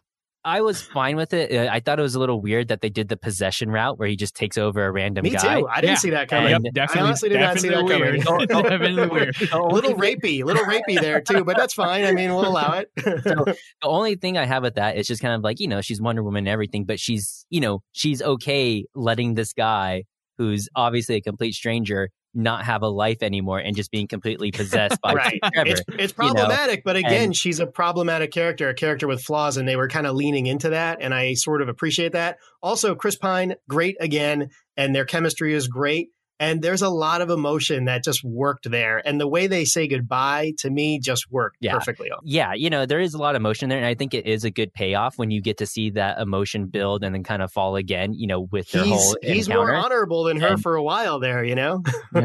I was fine with it. Uh, I thought it was a little weird that they did the possession route where he just takes over a random Me guy. too. I didn't Yeah. see that coming. Yep, Yep, definitely, I honestly did not see that definitely coming. weird. definitely weird. A little thing- rapey, little rapey there too, but that's fine. I mean, we'll allow it. the only thing I have with that is just kind of like, you know, she's Wonder Woman and everything, but she's, you know, she's okay letting this guy who's obviously a complete stranger not have a life anymore and just being completely possessed by right. Trevor. It's, it's you know, problematic, but again, and- she's a problematic character, a character with flaws, and they were kind of leaning into that, and I sort of appreciate that. Also, Chris Pine, great again, and their chemistry is great. And there's a lot of emotion that just worked there. And the way they say goodbye to me just worked Yeah. perfectly. yeah, you know, there is a lot of emotion there, and I think it is a good payoff when you get to see that emotion build and then kind of fall again, you know, with their He's, whole he's encounter. more honorable than her And- for a while there, you know?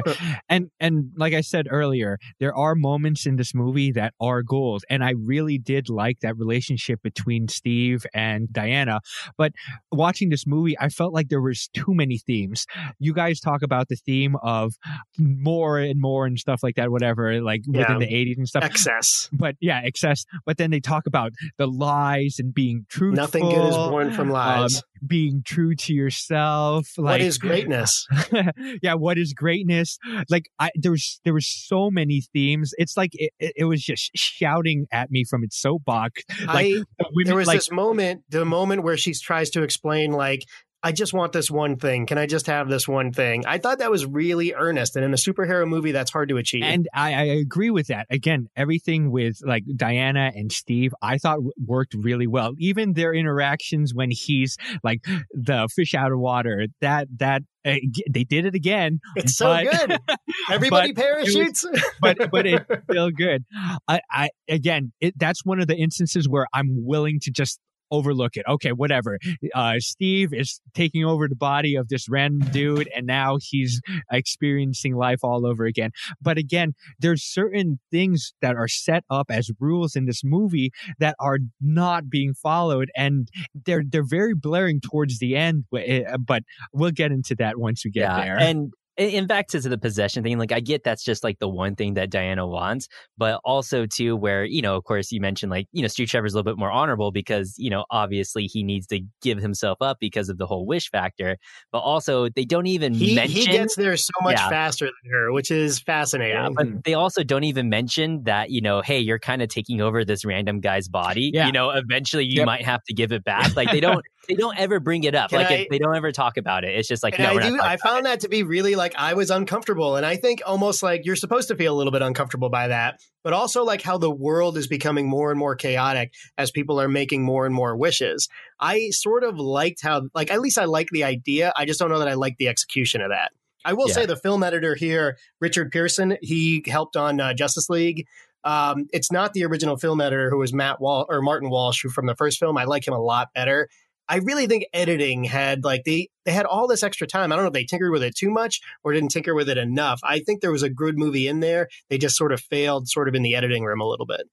and and like I said earlier, there are moments in this movie that are gold, and I really did like that relationship between Steve and Diana. But watching this movie, I felt like there was too many themes. You guys talk about the theme of more and more and stuff like that, whatever, like within the 80s and stuff. Excess. but yeah, excess. But then they talk about the lies and being truthful. Nothing good is born from lies. um, being true to yourself. what Like is greatness? yeah, what is greatness? Like I there was there was so many themes. It's like it, it, it was just shouting at me from its soapbox. Like I women, there was like, this moment, the moment where she tries to explain, like, I just want this one thing. Can I just have this one thing? I thought that was really earnest. And in a superhero movie, that's hard to achieve. And I, I agree with that. Again, everything with like Diana and Steve, I thought w- worked really well. Even their interactions when he's like the fish out of water, that that uh, they did it again. it's so but- good. Everybody but it was- parachutes. but but it's still good. I, I again, it, that's one of the instances where I'm willing to just overlook it. Okay, whatever. Uh, Steve is taking over the body of this random dude, and now he's experiencing life all over again. But again, there's certain things that are set up as rules in this movie that are not being followed, and they're they're very blaring towards the end. But but we'll get into that once we get there. And in back to the possession thing, like I get that's just like the one thing that Diana wants, but also too where you know, of course, you mentioned like you know, Stu Trevor's a little bit more honorable because you know, obviously he needs to give himself up because of the whole wish factor, but also they don't even he, mention. he gets there so much Yeah. faster than her, which is fascinating. yeah, but hmm. they also don't even mention that you know, hey, you're kind of taking over this random guy's body. Yeah. You know, eventually you Yep. might have to give it back. Like they don't, they don't ever bring it up. Can like I- it, they don't ever talk about it. It's just like no, I, do, I found that to be really like I was uncomfortable, and I think almost like you're supposed to feel a little bit uncomfortable by that, but also like how the world is becoming more and more chaotic as people are making more and more wishes. I sort of liked how, like, at least I like the idea. I just don't know that I like the execution of that. I will Yeah. say the film editor here, Richard Pearson, he helped on uh, Justice League. Um, it's not the original film editor who was Matt Wall or Martin Walsh who from the first film. I like him a lot better. I really think editing had like they they had all this extra time. I don't know if they tinkered with it too much or didn't tinker with it enough. I think there was a good movie in there. They just sort of failed sort of in the editing room a little bit.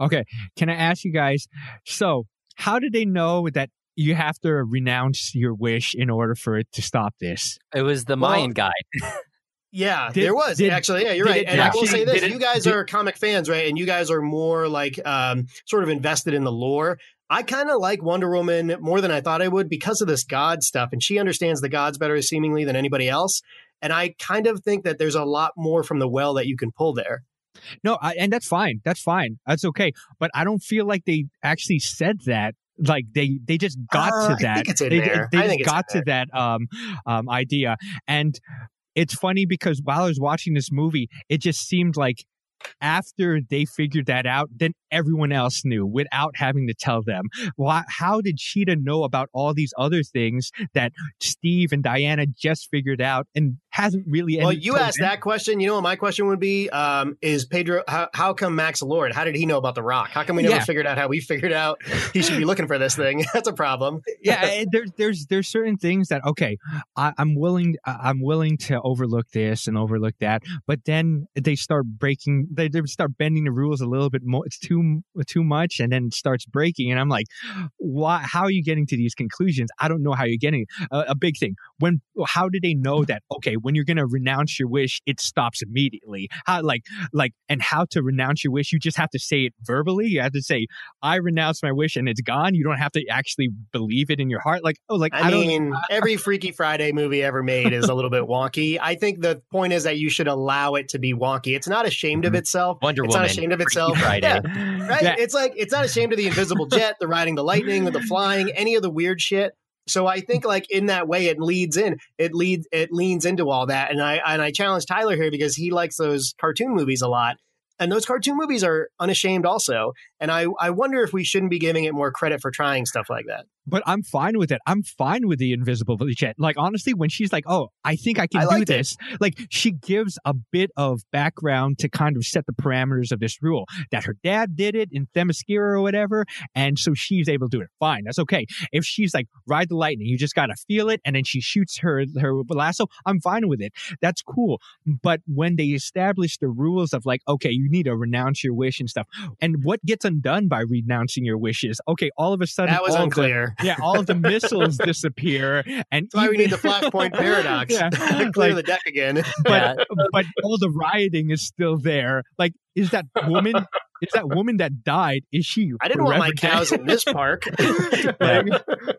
Okay. Can I ask you guys? So, how did they know that you have to renounce your wish in order for it to stop this? it was the Well, Mayan guy. Yeah, Did- there was did- actually. Yeah, you're right. it And I will say this: it- you guys did- are comic fans, right? And you guys are more like um, sort of invested in the lore. I kind of like Wonder Woman more than I thought I would because of this God stuff, and she understands the gods better seemingly than anybody else. And I kind of think that there's a lot more from the well that you can pull there. No, I, and that's fine. That's fine. That's okay. But I don't feel like they actually said that. Like they they just got Uh, to I that. think it's in they they just got to that um um idea. And it's funny because while I was watching this movie, it just seemed like after they figured that out, then everyone else knew without having to tell them. Why, how did Cheetah know about all these other things that Steve and Diana just figured out and hasn't really? Well, you asked them? that question. You know what my question would be? Um, is Pedro? How, how come Max Lord? How did he know about the Rock? How come we never Yeah. figured out how we figured out he should be looking for this thing? That's a problem. yeah eh, there's there's there's certain things that okay I, i'm willing i'm willing to overlook this and overlook that but then they start breaking they, they start bending the rules a little bit more it's too too much and then starts breaking and i'm like why how are you getting to these conclusions i don't know how you're getting a, a big thing when how did they know that okay when you're gonna renounce your wish it stops immediately how like like and how to renounce your wish you just have to say it verbally you have to say i renounce my wish and it's gone you don't have to actually believe it in your heart like oh like I, i, don't mean, every Freaky Friday movie ever made is a little bit wonky. I think the point is that you should allow it to be wonky. It's not ashamed of Mhm. itself. Wonder it's Woman. not ashamed of itself. Friday. Yeah, right? Yeah. It's like it's not ashamed of the invisible jet, the riding the lightning, or the flying, any of the weird shit. So I think like in that way it leads in, it leads it leans into all that. And I and I challenge Tyler here because he likes those cartoon movies a lot. And those cartoon movies are unashamed also. And I, I wonder if we shouldn't be giving it more credit for trying stuff like that. but i'm fine with it i'm fine with the invisible jet like honestly when she's like oh i think i can I do liked it. this like she gives a bit of background to kind of set the parameters of this rule that her dad did it in themyscira or whatever and so she's able to do it fine that's okay if she's like ride the lightning you just gotta feel it and then she shoots her her lasso i'm fine with it that's cool but when they establish the rules of like okay you you need to renounce your wish and stuff. And what gets undone by renouncing your wishes? Okay, all of a sudden, That was of the- unclear. yeah, all of the missiles disappear, and That's why we need the Flashpoint paradox. Yeah, Clear like- the deck again. Yeah. but but all the rioting is still there. Like, is that woman? Is that woman that died? Is she? I didn't want my forever dead? cows in this park. Yeah.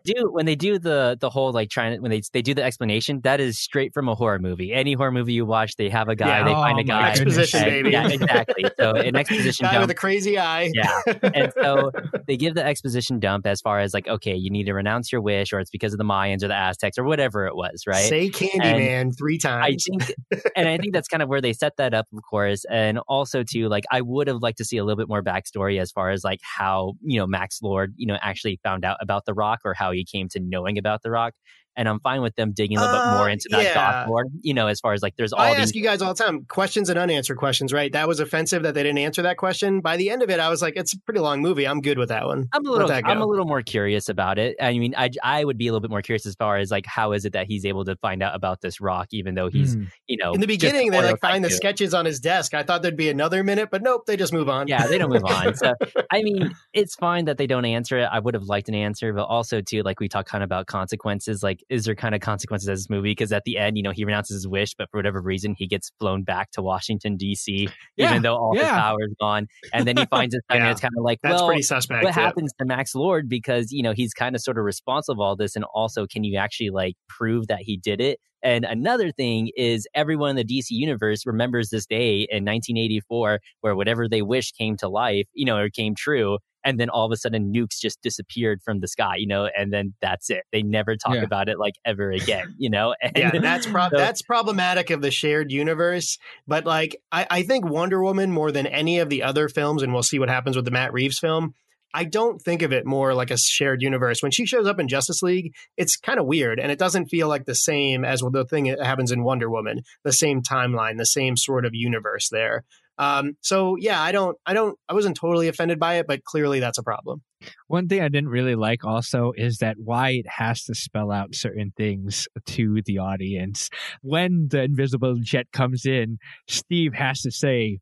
do when they do the the whole like trying to when they they do the explanation that is straight from a horror movie any horror movie you watch they have a guy Yeah. they find Oh a guy Exposition, and- baby. yeah exactly so an exposition Guy dump with a crazy eye. yeah and so they give the exposition dump as far as like okay you need to renounce your wish or it's because of the mayans or the aztecs or whatever it was right Say Candyman three I times. think, and I think that's kind of where they set that up, of course, and also too, like I would have liked to see a little bit more backstory as far as like how you know Max Lord, you know, actually found out about the Rock or how he came to knowing about the Rock. And I'm fine with them digging a little bit more Uh, into that yeah. goth lore, you know, as far as like there's all I these ask you guys all the time questions and unanswered questions, right? That was offensive that they didn't answer that question. By the end of it, I was like, it's a pretty long movie. I'm good with that one. I'm a little, I'm a little more curious about it. I mean, I, I would be a little bit more curious as far as like how is it that he's able to find out about this rock, even though he's, Hmm. you know, In the beginning, they like find the sketches on his desk. I thought there'd be another minute, but nope, they just move on. Yeah, they don't move on. So I mean, it's fine that they don't answer it. I would have liked an answer, but also too, like we talk kind of about consequences. Like, is there kind of consequences as this movie? Because at the end, you know, he renounces his wish, but for whatever reason, he gets flown back to Washington D.C. Yeah, even though all his power is gone, and then he finds it. Yeah, and it's kind of like, That's well, pretty suspect. what yeah. happens to Max Lord because you know he's kind of sort of responsible for all this, and also can you actually like prove that he did it? And another thing is everyone in the DC universe remembers this day in 1984 where whatever they wish came to life, you know, or came true. And then all of a sudden nukes just disappeared from the sky, you know, and then that's it. They never talk Yeah. about it like ever again, you know? And yeah, that's prob- so- that's problematic of the shared universe. But like, I, I think Wonder Woman more than any of the other films, and we'll see what happens with the Matt Reeves film. I don't think of it more like a shared universe. When she shows up in Justice League, it's kind of weird, and it doesn't feel like the same as the thing that happens in Wonder Woman. The same timeline, the same sort of universe there. Um, so yeah, I don't, I don't, I wasn't totally offended by it, but clearly that's a problem. One thing I didn't really like also is that why it has to spell out certain things to the audience. When the invisible jet comes in, Steve has to say,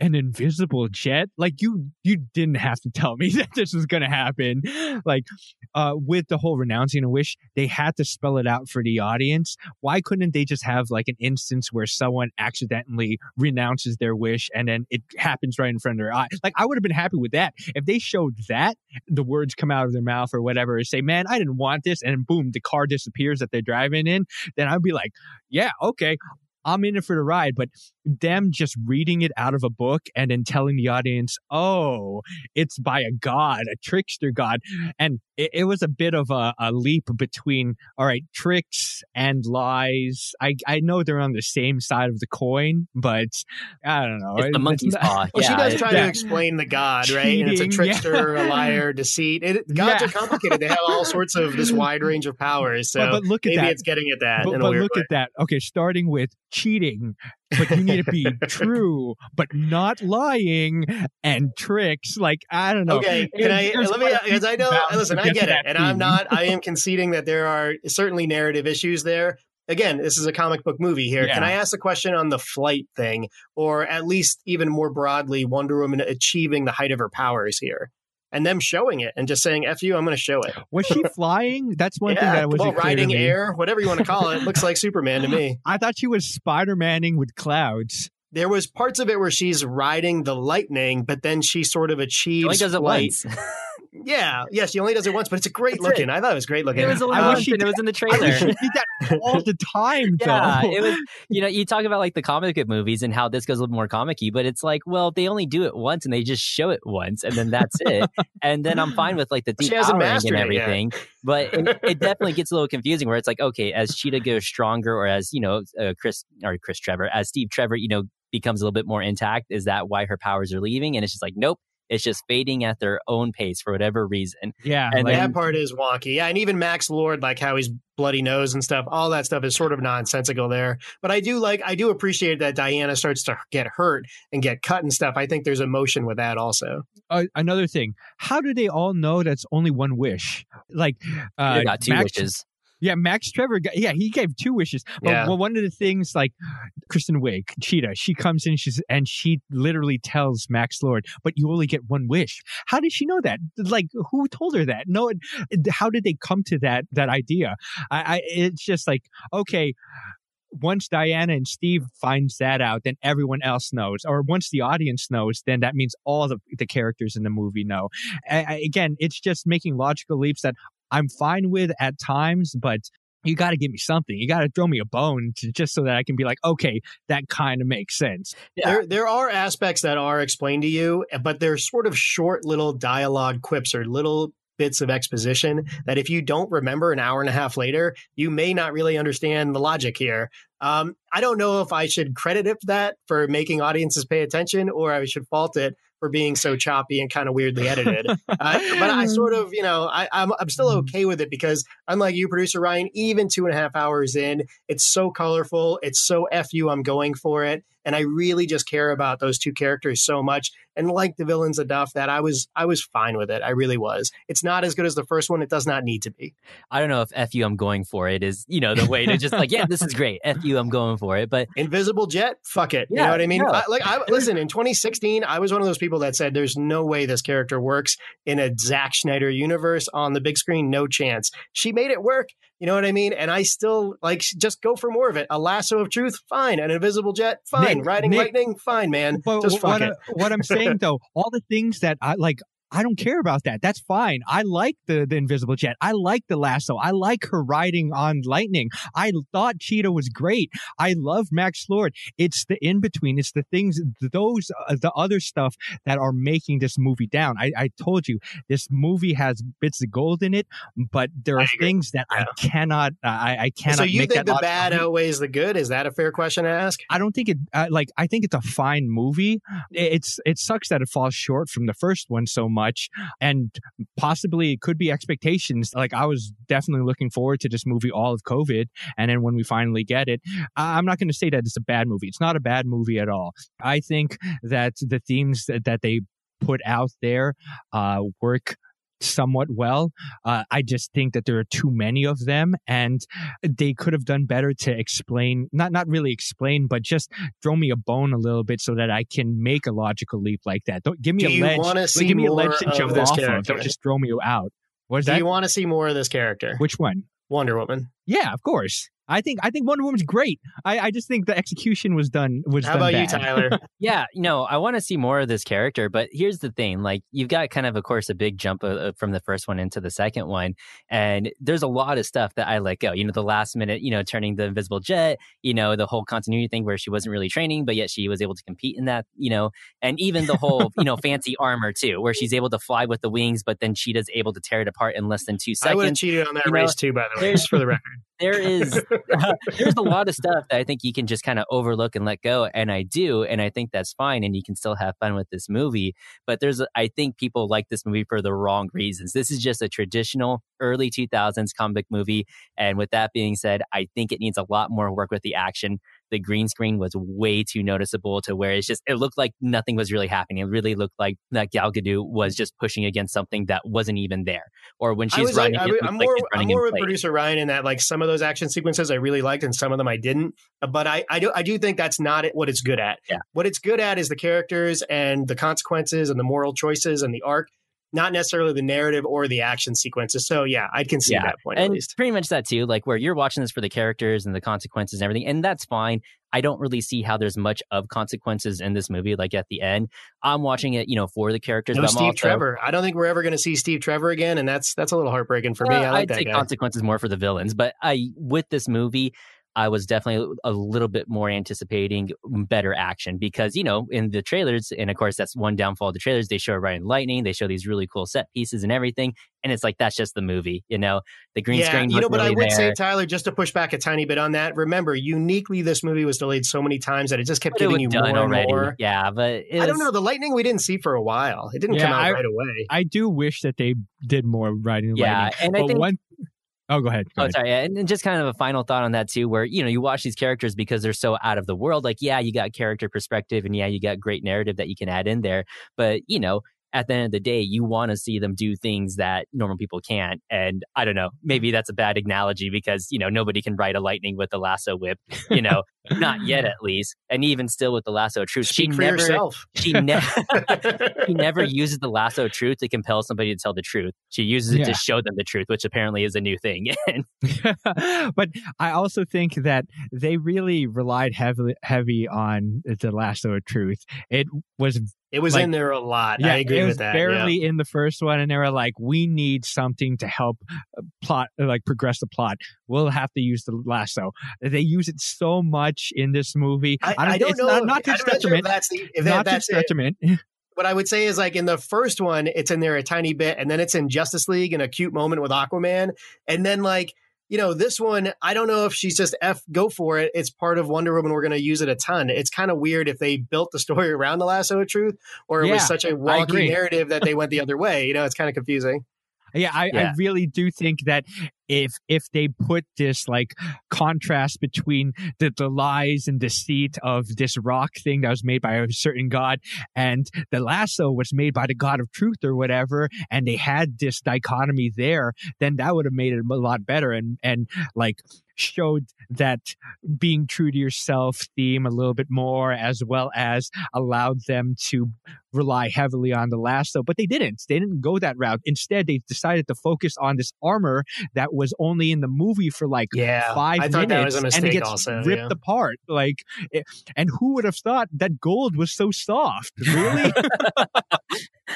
an invisible jet? Like you you didn't have to tell me that this was going to happen. Like uh with the whole renouncing a wish they had to spell it out for the audience. Why couldn't they just have like an instance where someone accidentally renounces their wish and then it happens right in front of their eye? Like i would have been happy with that. If they showed that the words come out of their mouth or whatever say man i didn't want this and boom the car disappears that they're driving in then i'd be like yeah okay I'm in it for the ride, but them just reading it out of a book and then telling the audience, oh, it's by a god, a trickster god. And it, it was a bit of a, a leap between, all right, tricks and lies. I, I know they're on the same side of the coin, but I don't know. it's the monkey's not- paw. Well, yeah, she does try yeah. to explain the god, right? and it's a trickster, yeah. a liar, deceit. It, gods Yeah. are complicated. They have all sorts of this wide range of powers. So But, but look at maybe that. it's getting at that but, in a but weird look way. at that. Okay, starting with cheating, but you need to be true, but not lying and tricks. Like I don't know. Okay, can I let me? Because I know, listen, I get it, and I'm not. I am conceding that there are certainly narrative issues there. Again, this is a comic book movie here. Can I ask a question on the flight thing, or at least even more broadly, Wonder Woman achieving the height of her powers here, and them showing it and just saying "f you," I'm going to show it. Was she flying? That's one thing yeah, that was well, riding air, whatever you want to call it, looks like Superman to me. I thought she was Spider Manning with clouds. There was parts of it where she's riding the lightning, but then she sort of achieves She only does it flight. once. Yeah, yeah, she only does it once, but it's a great That's looking. I thought it was great looking. It was only I wish once, she and it was in the trailer. she did that all the time, Yeah, though. it was. You know, you talk about like the comic book movies and how this goes a little more comic-y, but it's like, well, they only do it once and they just show it once, and then that's it. and then I'm fine with like the de-powering and it everything, but it, it definitely gets a little confusing where it's like, okay, as Cheetah goes stronger, or as you know, uh, Chris or Chris Trevor, as Steve Trevor, you know, becomes a little bit more intact, is that why her powers are leaving? And it's just like, nope. It's just fading at their own pace for whatever reason. yeah, And like, that part is wonky. Yeah, and even Max Lord, like how he's bloody nose and stuff, all that stuff is sort of nonsensical there. But I do like, I do appreciate that Diana starts to get hurt and get cut and stuff. I think there's emotion with that also. uh, another thing. How do they all know that's only one wish? Like, uh, they got two Max, wishes. Yeah, Max Trevor. got- Yeah, he gave two wishes. But Yeah. well, one of the things, like Kristen Wiig, Cheetah, she comes in, she's and she literally tells Max Lord, "But you only get one wish." How did she know that? Like, who told her that? No, how did they come to that that idea? I, I it's just like okay. Once Diana and Steve finds that out, then everyone else knows. Or once the audience knows, then that means all the, the characters in the movie know. I, I- again, it's just making logical leaps that I'm fine with at times, but you got to give me something. You got to throw me a bone to, just so that I can be like, okay, that kind of makes sense. There, there are aspects that are explained to you, but they're sort of short little dialogue quips or little bits of exposition that if you don't remember an hour and a half later, you may not really understand the logic here. Um, I don't know if I should credit it for that for making audiences pay attention or I should fault it for being so choppy and kind of weirdly edited. uh, but I sort of, you know, I, I'm, I'm still okay with it because unlike you, producer Ryan, even two and a half hours in, it's so colorful. It's so F you, I'm going for it. And I really just care about those two characters so much and like the villains enough that I was I was fine with it. I really was. It's not as good as the first one. It does not need to be. I don't know if F you, I'm going for it is, you know, the way to just like, yeah, this is great. F you, I'm going for it. But Invisible Jet, fuck it. You know what I mean? no. I, like, I, listen, in 2016, I was one of those people that said there's no way this character works in a Zack Snyder universe on the big screen. No chance. She made it work. You know what I mean? And I still like just go for more of it. A lasso of truth, fine. An invisible jet, fine. Nick, Riding Nick, lightning, fine, man. But just fuck what, it. What I'm saying though, all the things that I like, I don't care about that. That's fine. I like the, the invisible jet. I like the lasso. I like her riding on lightning. I thought Cheetah was great. I love Max Lord. It's the in between. It's the things, those, uh, the other stuff that are making this movie down. I, I told you this movie has bits of gold in it, but there are things that Yeah. I cannot, I, I cannot So you think the bad outweighs the good? Is that a fair question to ask? I don't think it uh, like I think it's a fine movie. It's it sucks that it falls short from the first one so much, and possibly it could be expectations. Like I was definitely looking forward to this movie all of COVID, and then when we finally get it, I'm not going to say that it's a bad movie. It's not a bad movie at all. I think that the themes that, that they put out there uh, work somewhat well. Uh, I just think that there are too many of them, and they could have done better to explain, not not really explain, but just throw me a bone a little bit so that I can make a logical leap like that. Don't give me Do a you ledge. give me a ledge to of jump this off of. character? Don't just throw me out. What is that? Do that? you want to see more of this character? Which one? Wonder Woman. Yeah, of course. I think I think Wonder Woman's great. I, I just think the execution was done was How done about you. Tyler? yeah, no, I want to see more of this character, but here's the thing: like, you've got kind of, of course, a big jump uh, from the first one into the second one, and there's a lot of stuff that I let go. You know, the last minute, you know, turning the invisible jet, you know, the whole continuity thing where she wasn't really training, but yet she was able to compete in that, you know, and even the whole, you know, fancy armor too, where she's able to fly with the wings, but then she does able to tear it apart in less than two seconds. I would have seconds. cheated on that You know, race too, by the way, there's- just for the record. There is there's a lot of stuff that I think you can just kind of overlook and let go, and I do, and I think that's fine, and you can still have fun with this movie. But there's, I think people like this movie for the wrong reasons. This is just a traditional early 2000s comic movie, and with that being said, I think it needs a lot more work with the action. The green screen was way too noticeable to where it's just it looked like nothing was really happening. It really looked like that Gal Gadot was just pushing against something that wasn't even there. Or when she's was like, running, I, it was- looks I'm like more, I'm more with place. producer Ryan in that like some of those action sequences I really liked and some of them I didn't. Uh, but I, I do, I do think that's not it, what it's good at. Yeah. What it's good at is the characters and the consequences and the moral choices and the arc, not necessarily the narrative or the action sequences. So yeah, I can see Yeah, that point at and least. pretty much that too like where you're watching this for the characters and the consequences and everything and that's fine i don't really see how there's much of consequences in this movie like at the end i'm watching it you know for the characters No Steve also, Trevor. I don't think we're ever going to see Steve Trevor again, and that's that's a little heartbreaking for me. Uh, I like I'd that guy. consequences more for the villains but i with this movie I was definitely a little bit more anticipating better action because, you know, in the trailers, and of course, that's one downfall of the trailers, they show Ryan Lightning, they show these really cool set pieces and everything. And it's like, that's just the movie, you know, the green yeah, screen. you know, wasn't but I really would say. Tyler, just to push back a tiny bit on that. Remember, uniquely, this movie was delayed so many times that it just kept But it giving was you more done and already. more. Yeah, but it I don't know. The lightning we didn't see for a while. It didn't Yeah, come out I- right away. I do wish that they did more writing. and Yeah, lightning. and I But think one. Oh, go ahead. Go Oh, ahead. sorry. Yeah, And and just kind of a final thought on that too, where you know you watch these characters because they're so out of the world. Like, yeah, you got character perspective, and yeah, you got great narrative that you can add in there. But you know, at the end of the day, you want to see them do things that normal people can't. And I don't know, maybe that's a bad analogy because, you know, nobody can ride a lightning with a lasso whip, you know, not yet at least. And even still with the lasso of truth, Speak she never, yourself. she, ne- she never uses the lasso of truth to compel somebody to tell the truth. She uses it Yeah. to show them the truth, which apparently is a new thing. But I also think that they really relied heavily heavy on the lasso of truth. It was It was Like- in there a lot. yeah, I agree it was with that. yeah. barely in the first one, and they were like, "We need something to help uh, plot, uh, like progress the plot. We'll have to use the lasso." They use it so much in this movie. I, I don't it's know. Not, not to I'm not sure if detriment. that's the, if that, not to that's it. detriment. What I would say is like in the first one, it's in there a tiny bit, and then it's in Justice League in a cute moment with Aquaman, and then like you know this one, I don't know if she's just f go for it. It's part of Wonder Woman. We're going to use it a ton. It's kind of weird if they built the story around the lasso of truth, or it Yeah, was such a wonky narrative that they went the other way. You know, it's kind of confusing. Yeah, I, I really do think that if if they put this like contrast between the, the lies and deceit of this rock thing that was made by a certain god and the lasso was made by the god of truth or whatever, and they had this dichotomy there, then that would have made it a lot better and and like showed that being true to yourself theme a little bit more as well as allowed them to rely heavily on the lasso but they didn't. They didn't go that route. Instead they decided to focus on this armor that was only in the movie for like Yeah, five I thought minutes that was a and it gets Also, ripped yeah. apart. Like eh, and who would have thought that gold was so soft? Really?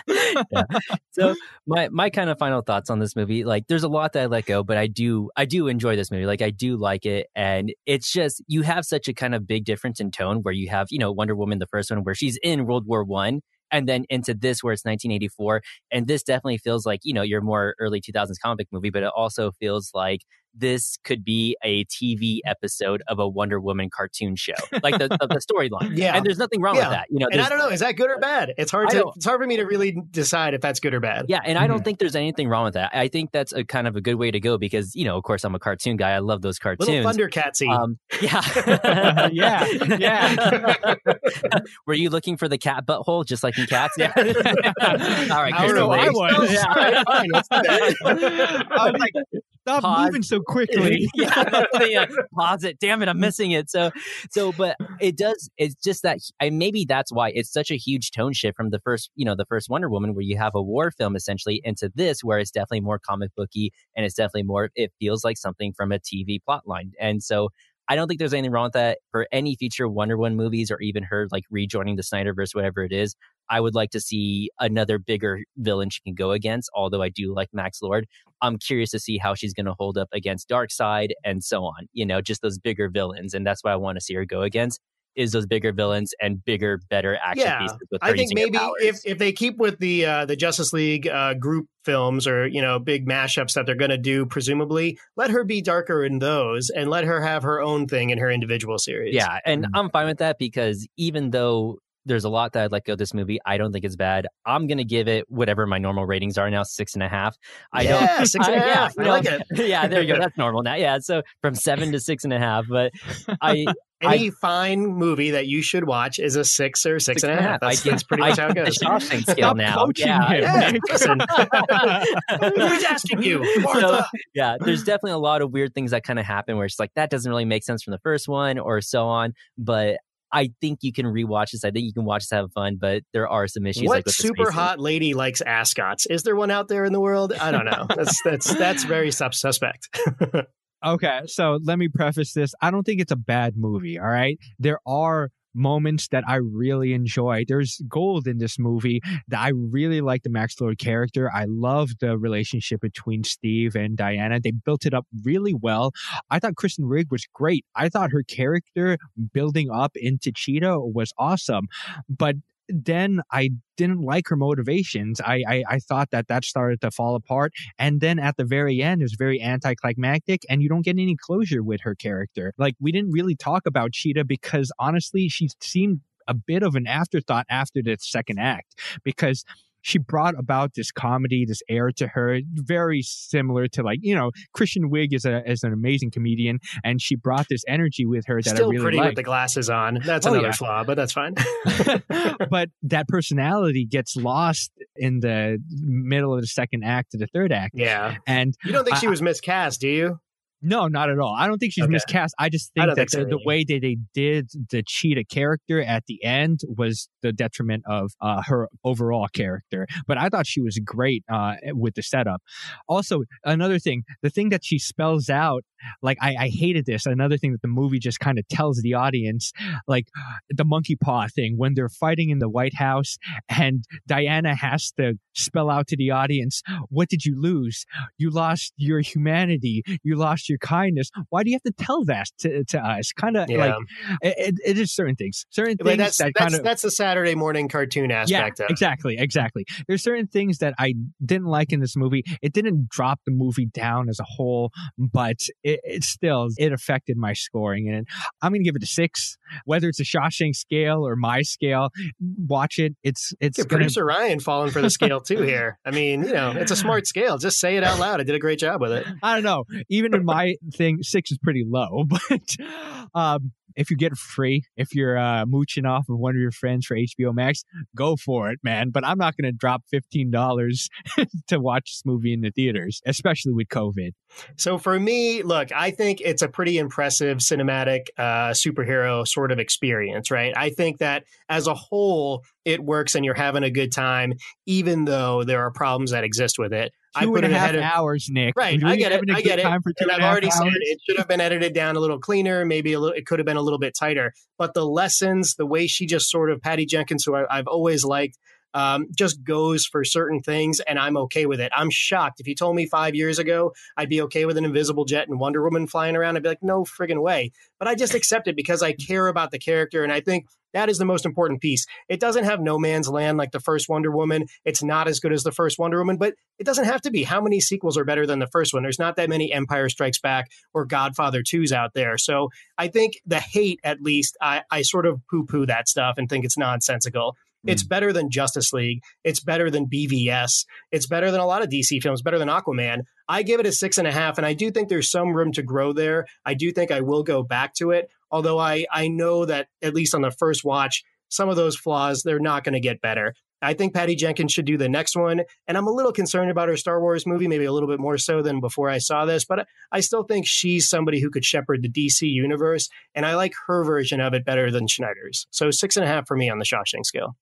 So my my kind of final thoughts on this movie like there's a lot that i let go but i do i do enjoy this movie. Like i do like it and it's just you have such a kind of big difference in tone where you have you know wonder woman the first one where she's in world war one and then into this where it's 1984 and this definitely feels like you know your more early 2000s comic movie but it also feels like this could be a tv episode of a wonder woman cartoon show like the, the, the storyline Yeah. and there's nothing wrong Yeah. with that you know And I don't know, is that good or bad? It's hard to it's hard for me to really decide if that's good or bad. Yeah, and I Mm-hmm. don't think there's anything wrong with that. I think that's a kind of a good way to go because, you know, of course, I'm a cartoon guy. I love those cartoons. Little. Thundercatsy. Um, yeah, Yeah, yeah. Were you looking for the cat butthole, just like in cats? Yeah. All right, I don't know, I was. Yeah. All right, fine, let's do that. I was like, stop Pause. moving so quickly yeah, yeah, uh, pause it. Damn it, I'm missing it. So, so, but it does. It's just that, and maybe that's why it's such a huge tone shift from the first, you know, the first Wonder Woman, where you have a war film essentially, into this, where it's definitely more comic booky and it's definitely more. It feels like something from a TV plot line, and so. I don't think there's anything wrong with that for any future Wonder Woman movies or even her like rejoining the Snyderverse, whatever it is. I would like to see another bigger villain she can go against, although I do like Max Lord. I'm curious to see how she's going to hold up against Darkseid and so on. You know, just those bigger villains, and that's what I want to see her go against. Is those bigger villains and bigger, better action Yeah, pieces with I think maybe if, if they keep with the uh, the Justice League uh, group films or you know big mashups that they're going to do, presumably, let her be darker in those and let her have her own thing in her individual series. Yeah, and Mm. I'm fine with that because even though there's a lot that I'd let go of this movie, I don't think it's bad. I'm gonna give it whatever my normal ratings are now, six and a half. I don't. yeah, six and a I- yeah. I like it. yeah, there you go. That's normal now. Yeah, so from seven to six and a half. But I, Any fine movie that you should watch is a six or six and a half. That's, I that's pretty much I how it goes. The Shawshank scale Stop now. coaching yeah. Yeah, listen. Who's asking you, Martha? yeah, there's definitely a lot of weird things that kind of happen where it's like that doesn't really make sense from the first one or so on. But I think you can rewatch this. I think you can watch this have fun, but there are some issues what like with the super spacing. hot lady likes ascots? Is there one out there in the world? I don't know. That's that's that's very sus- suspect. Okay, so let me preface this. I don't think it's a bad movie, all right? There are moments that I really enjoy. There's gold in this movie that I really like the Max Lord character. I love the relationship between Steve and Diana. They built it up really well. I thought Kristen Wiig was great. I thought her character building up into Cheetah was awesome. But then I didn't like her motivations. I, I I thought that that started to fall apart, and then at the very end, it was very anticlimactic, and you don't get any closure with her character. Like we didn't really talk about Cheetah because honestly, she seemed a bit of an afterthought after the second act because she brought about this comedy, this air to her, very similar to like you know Kristen Wiig is a is an amazing comedian, and she brought this energy with her that Still I really pretty with the glasses on. That's Oh, another yeah. flaw, but that's fine. but that personality gets lost in the middle of the second act to the third act. Yeah. And You don't think I- she was miscast, do you? No, not at all. I don't think she's Okay. miscast. I just think don't that think the, the way that they did the cheetah character at the end was the detriment of uh, her overall character. But I thought she was great uh, with the setup. Also, another thing, the thing that she spells out, like I, I hated this. Another thing that the movie just kind of tells the audience, like the monkey paw thing when they're fighting in the White House, and Diana has to spell out to the audience, "What did you lose? You lost your humanity. You lost your kindness. Why do you have to tell that to, to us? Kind of Yeah. like it, it, is certain things, certain But things that's that that's, kind of that's the Saturday morning cartoon aspect yeah, of exactly, exactly. There's certain things that I didn't like in this movie. It didn't drop the movie down as a whole, but it, it still it affected my scoring, and I'm gonna give it a six. Whether it's a Shawshank scale or my scale, watch it. It's it's Yeah, gonna producer Ryan falling for the scale too here. I mean, you know, it's a smart scale. Just say it out loud. I did a great job with it. I don't know. Even in my thing, six is pretty low. But um, if you get free, if you're uh, mooching off of one of your friends for HBO Max, go for it, man. But I'm not going to drop fifteen dollars to watch this movie in the theaters, especially with COVID. So for me, look, I think it's a pretty impressive cinematic uh, superhero sort of experience, right? I think that as a whole, it works and you're having a good time, even though there are problems that exist with it. I put and a half hours, Nick. Right, I get it. I get it. time for two and and I've already said it should have been edited down a little cleaner. Maybe a little, it could have been a little bit tighter. But the lessons, the way she just sort of Patty Jenkins, who I, I've always liked, um, just goes for certain things, and I'm okay with it. I'm shocked. If you told me five years ago I'd be okay with an invisible jet and Wonder Woman flying around, I'd be like, no friggin' way. But I just accept it because I care about the character, and I think that is the most important piece. It doesn't have no man's land like the first Wonder Woman. It's not as good as the first Wonder Woman, but it doesn't have to be. How many sequels are better than the first one? There's not that many Empire Strikes Back or Godfather 2s out there. So I think the hate, at least, I, I sort of poo poo that stuff and think it's nonsensical. It's mm. better than Justice League. It's better than BVS. It's better than a lot of DC films, better than Aquaman. I give it a six and a half, and I do think there's some room to grow there. I do think I will go back to it, although I, I know that at least on the first watch, some of those flaws, they're not going to get better. I think Patty Jenkins should do the next one, and I'm a little concerned about her Star Wars movie, maybe a little bit more so than before I saw this, but I still think she's somebody who could shepherd the DC universe, and I like her version of it better than Snyder's. So six and a half for me on the Shawshank scale.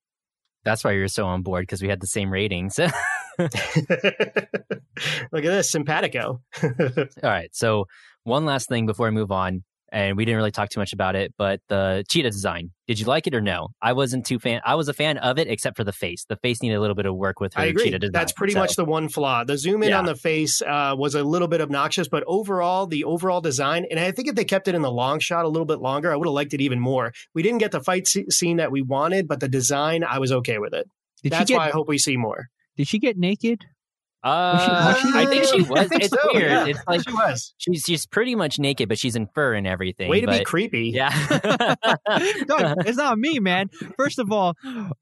That's why you're so on board because we had the same ratings. Look at this, simpatico. All right. So one last thing before I move on, and we didn't really talk too much about it, but the cheetah design. Did you like it or no? I wasn't too fan. I was a fan of it, except for the face. The face needed a little bit of work with her I agree. cheetah design. That's pretty So, much the one flaw. The zoom in Yeah. on the face uh, was a little bit obnoxious, but overall, the overall design, and I think if they kept it in the long shot a little bit longer, I would have liked it even more. We didn't get the fight sce- scene that we wanted, but the design, I was okay with it. Did That's get why I hope we see more. did she get naked? Uh, was she I think she was. think It's so, weird. yeah. It's like she was. she's she's pretty much naked, but she's in fur and everything. Way to be creepy. Yeah. Doug, it's not me, man. First of all,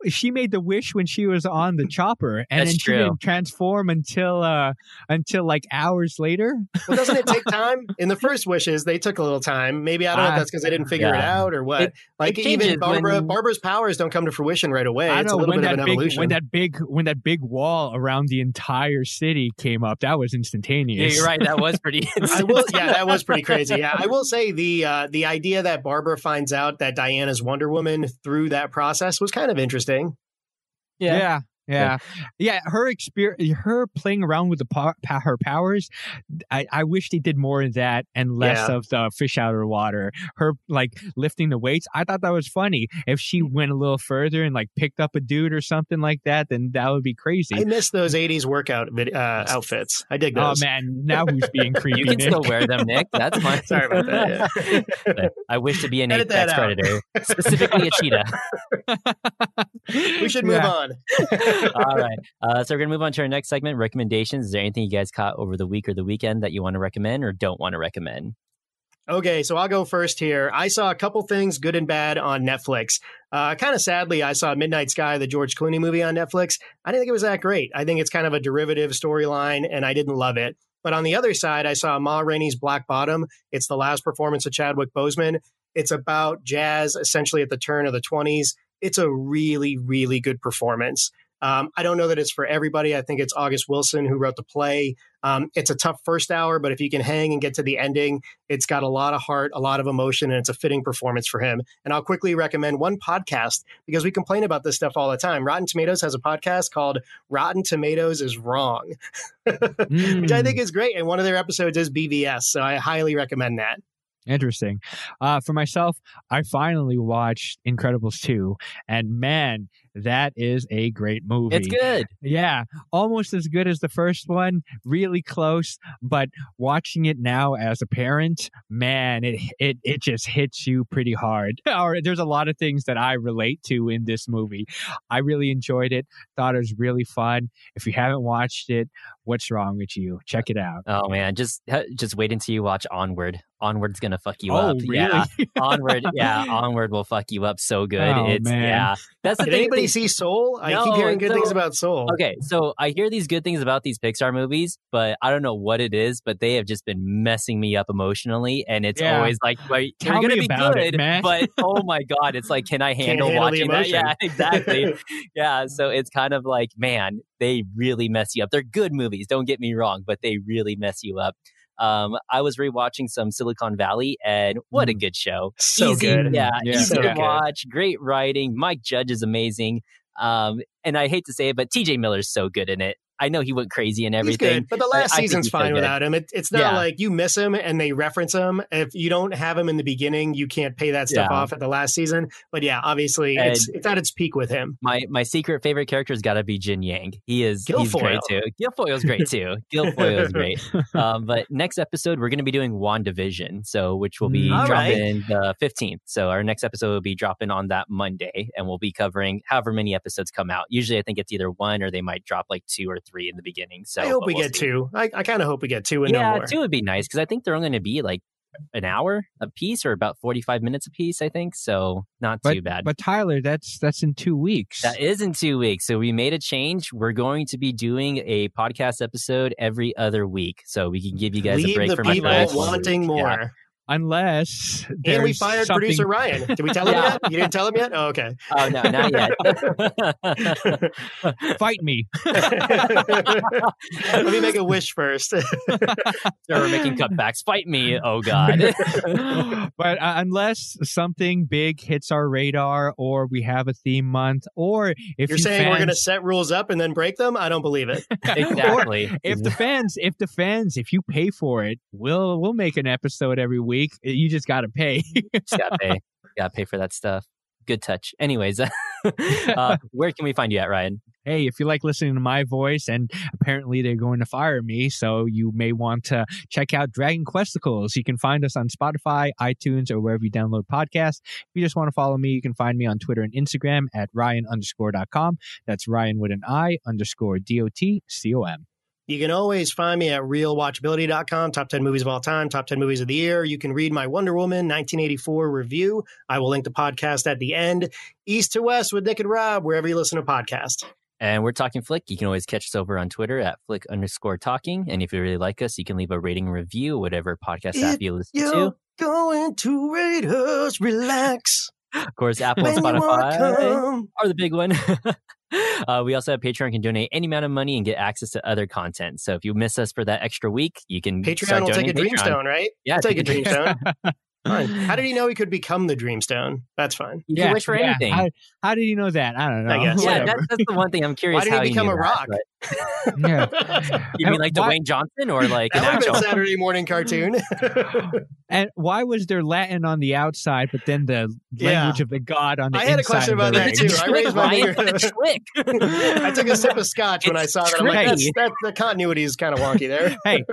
she made the wish when she was on the chopper, and That's then she true. didn't transform until uh until like hours later. Well, doesn't it take time? In the first wishes, they took a little time. Maybe I don't know if Ah, that's because they didn't figure it out or what. It- like it even Barbara, when- Barbara's powers don't come to fruition right away. I it's a little bit of an big evolution. when that big when that big wall around the entire city came up. That was instantaneous. yeah, instantaneous. you're right. That was pretty. I will, yeah, that was pretty crazy. Yeah, I will say the uh, the idea that Barbara finds out that Diana's Wonder Woman through that process was kind of interesting. Yeah. yeah. Yeah, yeah, her experience, her playing around with the po- her powers. I, I wish they did more of that and less Yeah. of the fish out of water. Her like lifting the weights. I thought that was funny. If she went a little further and like picked up a dude or something like that, then that would be crazy. I miss those '80s workout uh, outfits. I dig oh man, now who's being creepy? You can Nick? still wear them, Nick. That's fine. Sorry about that. yeah. I wish to be an apex predator, specifically a cheetah. we should move Yeah. on. All right. Uh, so we're going to move on to our next segment recommendations. Is there anything you guys caught over the week or the weekend that you want to recommend or don't want to recommend? Okay, so I'll go first here. I saw a couple things, good and bad, on Netflix. Uh, kind of sadly, I saw Midnight Sky, the George Clooney movie on Netflix. I didn't think it was that great. I think it's kind of a derivative storyline, and I didn't love it. But on the other side, I saw Ma Rainey's Black Bottom. It's the last performance of Chadwick Boseman. It's about jazz, essentially at the turn of the 20s. It's a really, really good performance. Um, I don't know that it's for everybody. I think it's August Wilson who wrote the play. Um, it's a tough first hour, but if you can hang and get to the ending, it's got a lot of heart, a lot of emotion, and it's a fitting performance for him. And I'll quickly recommend one podcast because we complain about this stuff all the time. Rotten Tomatoes has a podcast called Rotten Tomatoes is Wrong, which I Mm. think is great. And one of their episodes is BVS. So I highly recommend that. Interesting. Uh, for myself, I finally watched Incredibles 2, and man, that is a great movie. It's good. Yeah, almost as good as the first one, really close, but watching it now as a parent, man, it it it just hits you pretty hard. or there's a lot of things that I relate to in this movie. I really enjoyed it. Thought it was really fun. If you haven't watched it, what's wrong with you? Check it out. Oh man, just just wait until you watch Onward. Onward's gonna fuck you oh, up. really? Yeah, Onward. Yeah, Onward will fuck you up so good. Oh, it's man. yeah. That's the Did thing. anybody see Soul? I keep hearing good so- things about Soul. Okay, so I hear these good things about these Pixar movies, but I don't know what it is. But they have just been messing me up emotionally, and it's Yeah. always like, "Wait, Tell they're gonna be about it, good, but oh my god, it's like, can I handle, handle watching that? Yeah, exactly. yeah, so it's kind of like, man, they really mess you up. They're good movies, don't get me wrong, but they really mess you up. Um, I was rewatching some Silicon Valley, and what a good show! So easy, good. yeah, Yeah. easy So to good. watch. Great writing. Mike Judge is amazing. Um, and I hate to say it, but TJ Miller's so good in it. I know he went crazy and everything. good, but the last I season's fine without him. It, it's not Yeah. like you miss him and they reference him. If you don't have him in the beginning, you can't pay that stuff Yeah. off at the last season. But yeah, obviously, it's it's at its peak with him. My my secret favorite character has got to be Jian-Yang. He is he's great too. Gilfoyle's great too. Gilfoyle is great. Um, but next episode we're going to be doing WandaVision, so which will be Mm. All dropping the fifteenth. So our next episode will be dropping on that Monday, and we'll be covering however many episodes come out. Usually, I think it's either one or they might drop like two or three in the beginning. So I hope we we'll get see. two. I, I kind of hope we get two and yeah, no more. two would be nice because I think they're only going to be like an hour a piece or about forty five minutes a piece. I think so. Not But, too bad. but Tyler, that's that's in two weeks. That is in two weeks. So we made a change. We're going to be doing a podcast episode every other week. So we can give you guys Leave a break the from people our first wanting more. Yeah. Unless And we fired something- producer Ryan. Did we tell him Yeah. yet? You didn't tell him yet? Oh, okay. Oh no, not yet. Fight me. Let me make a wish first. so we're making cutbacks. Fight me. Oh god. but uh, unless something big hits our radar, or we have a theme month, or if You're you saying we're going to set rules up and then break them? I don't believe it. exactly. if the fans, if the fans, if you pay for it, we'll we'll make an episode every week. You just got to pay. Just gotta pay. Gotta pay for that stuff. Good touch. Anyways, uh, where can we find you at, Ryan? hey, if you like listening to my voice, and apparently they're going to fire me, so you may want to check out Dragon Questicles. You can find us on Spotify, iTunes, or wherever you download podcasts. If you just want to follow me, you can find me on Twitter and Instagram at Ryan underscore dot com. That's Ryan with an I underscore D O T C O M. You can always find me at realwatchability.com, top 10 movies of all time, top 10 movies of the year. You can read my Wonder Woman 1984 review. I will link the podcast at the end. East to West with Nick and Rob, wherever you listen to podcasts. And we're talking flick. You can always catch us over on Twitter at flick underscore talking. And if you really like us, you can leave a rating review, whatever podcast app you listen You're to. going to rate us, relax. Of course, Apple and Spotify are the big one. uh, we also have Patreon. Can donate any amount of money and get access to other content. So if you miss us for that extra week, you can Patreon start will take a donating Patreon. Dreamstone, right? Yeah, We'll take a take a Dreamstone. Fine. How did he know he could become the Dreamstone? That's fine. You can wish for anything. How, how did you know that? I don't know. I guess. yeah, that, that's the one thing I'm curious. Why did how he become knew a that, rock? but- yeah. You mean like Why- Dwayne Johnson or like an That would have actual? Saturday morning cartoon. And why was there Latin on the outside, but then the Yeah. language of the god on the inside? I had a question about that ring? too. I raised my Ryan, finger. the trick. I took a sip of scotch when I saw that. I'm like, that's, that, the continuity is kind of wonky there. Hey,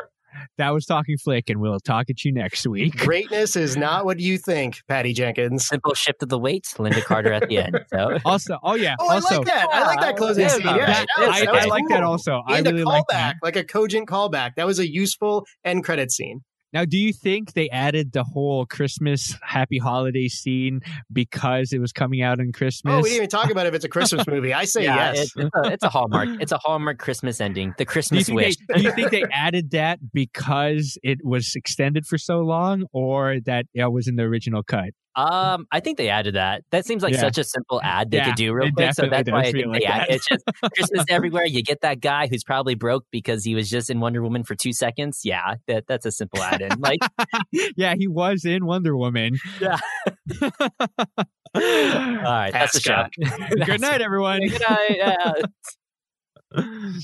that was talking flick, and we'll talk at you next week. Greatness is not what you think, Patty Jenkins. Simple shift of the weight. Lynda Carter at the end. So Also, oh yeah, Oh, I like that. I like that closing Yeah, scene. Yeah, that- that was- I, that was I like that cool. also. I really a like callback, that. like a cogent callback. That was a useful end credit scene. Now, do you think they added the whole Christmas happy holiday scene because it was coming out on Christmas? Oh, we didn't even talk about if it's a Christmas movie. I say yeah, yes. it's, it's, a, it's a hallmark. It's a hallmark Christmas ending. The Christmas think wish. they, do you think they added that because it was extended for so long, or that it was in the original cut? Um, I think they added that. That seems like Yeah. such a simple ad they Yeah, could do real it quick. So that's why I think feel they like added. It's just Christmas everywhere. You get that guy who's probably broke because he was just in Wonder Woman for two seconds. Yeah, that that's a simple add in. Like, yeah, he was in Wonder Woman. Yeah. all right, that's the show. Good night, everyone. Good night. Yeah.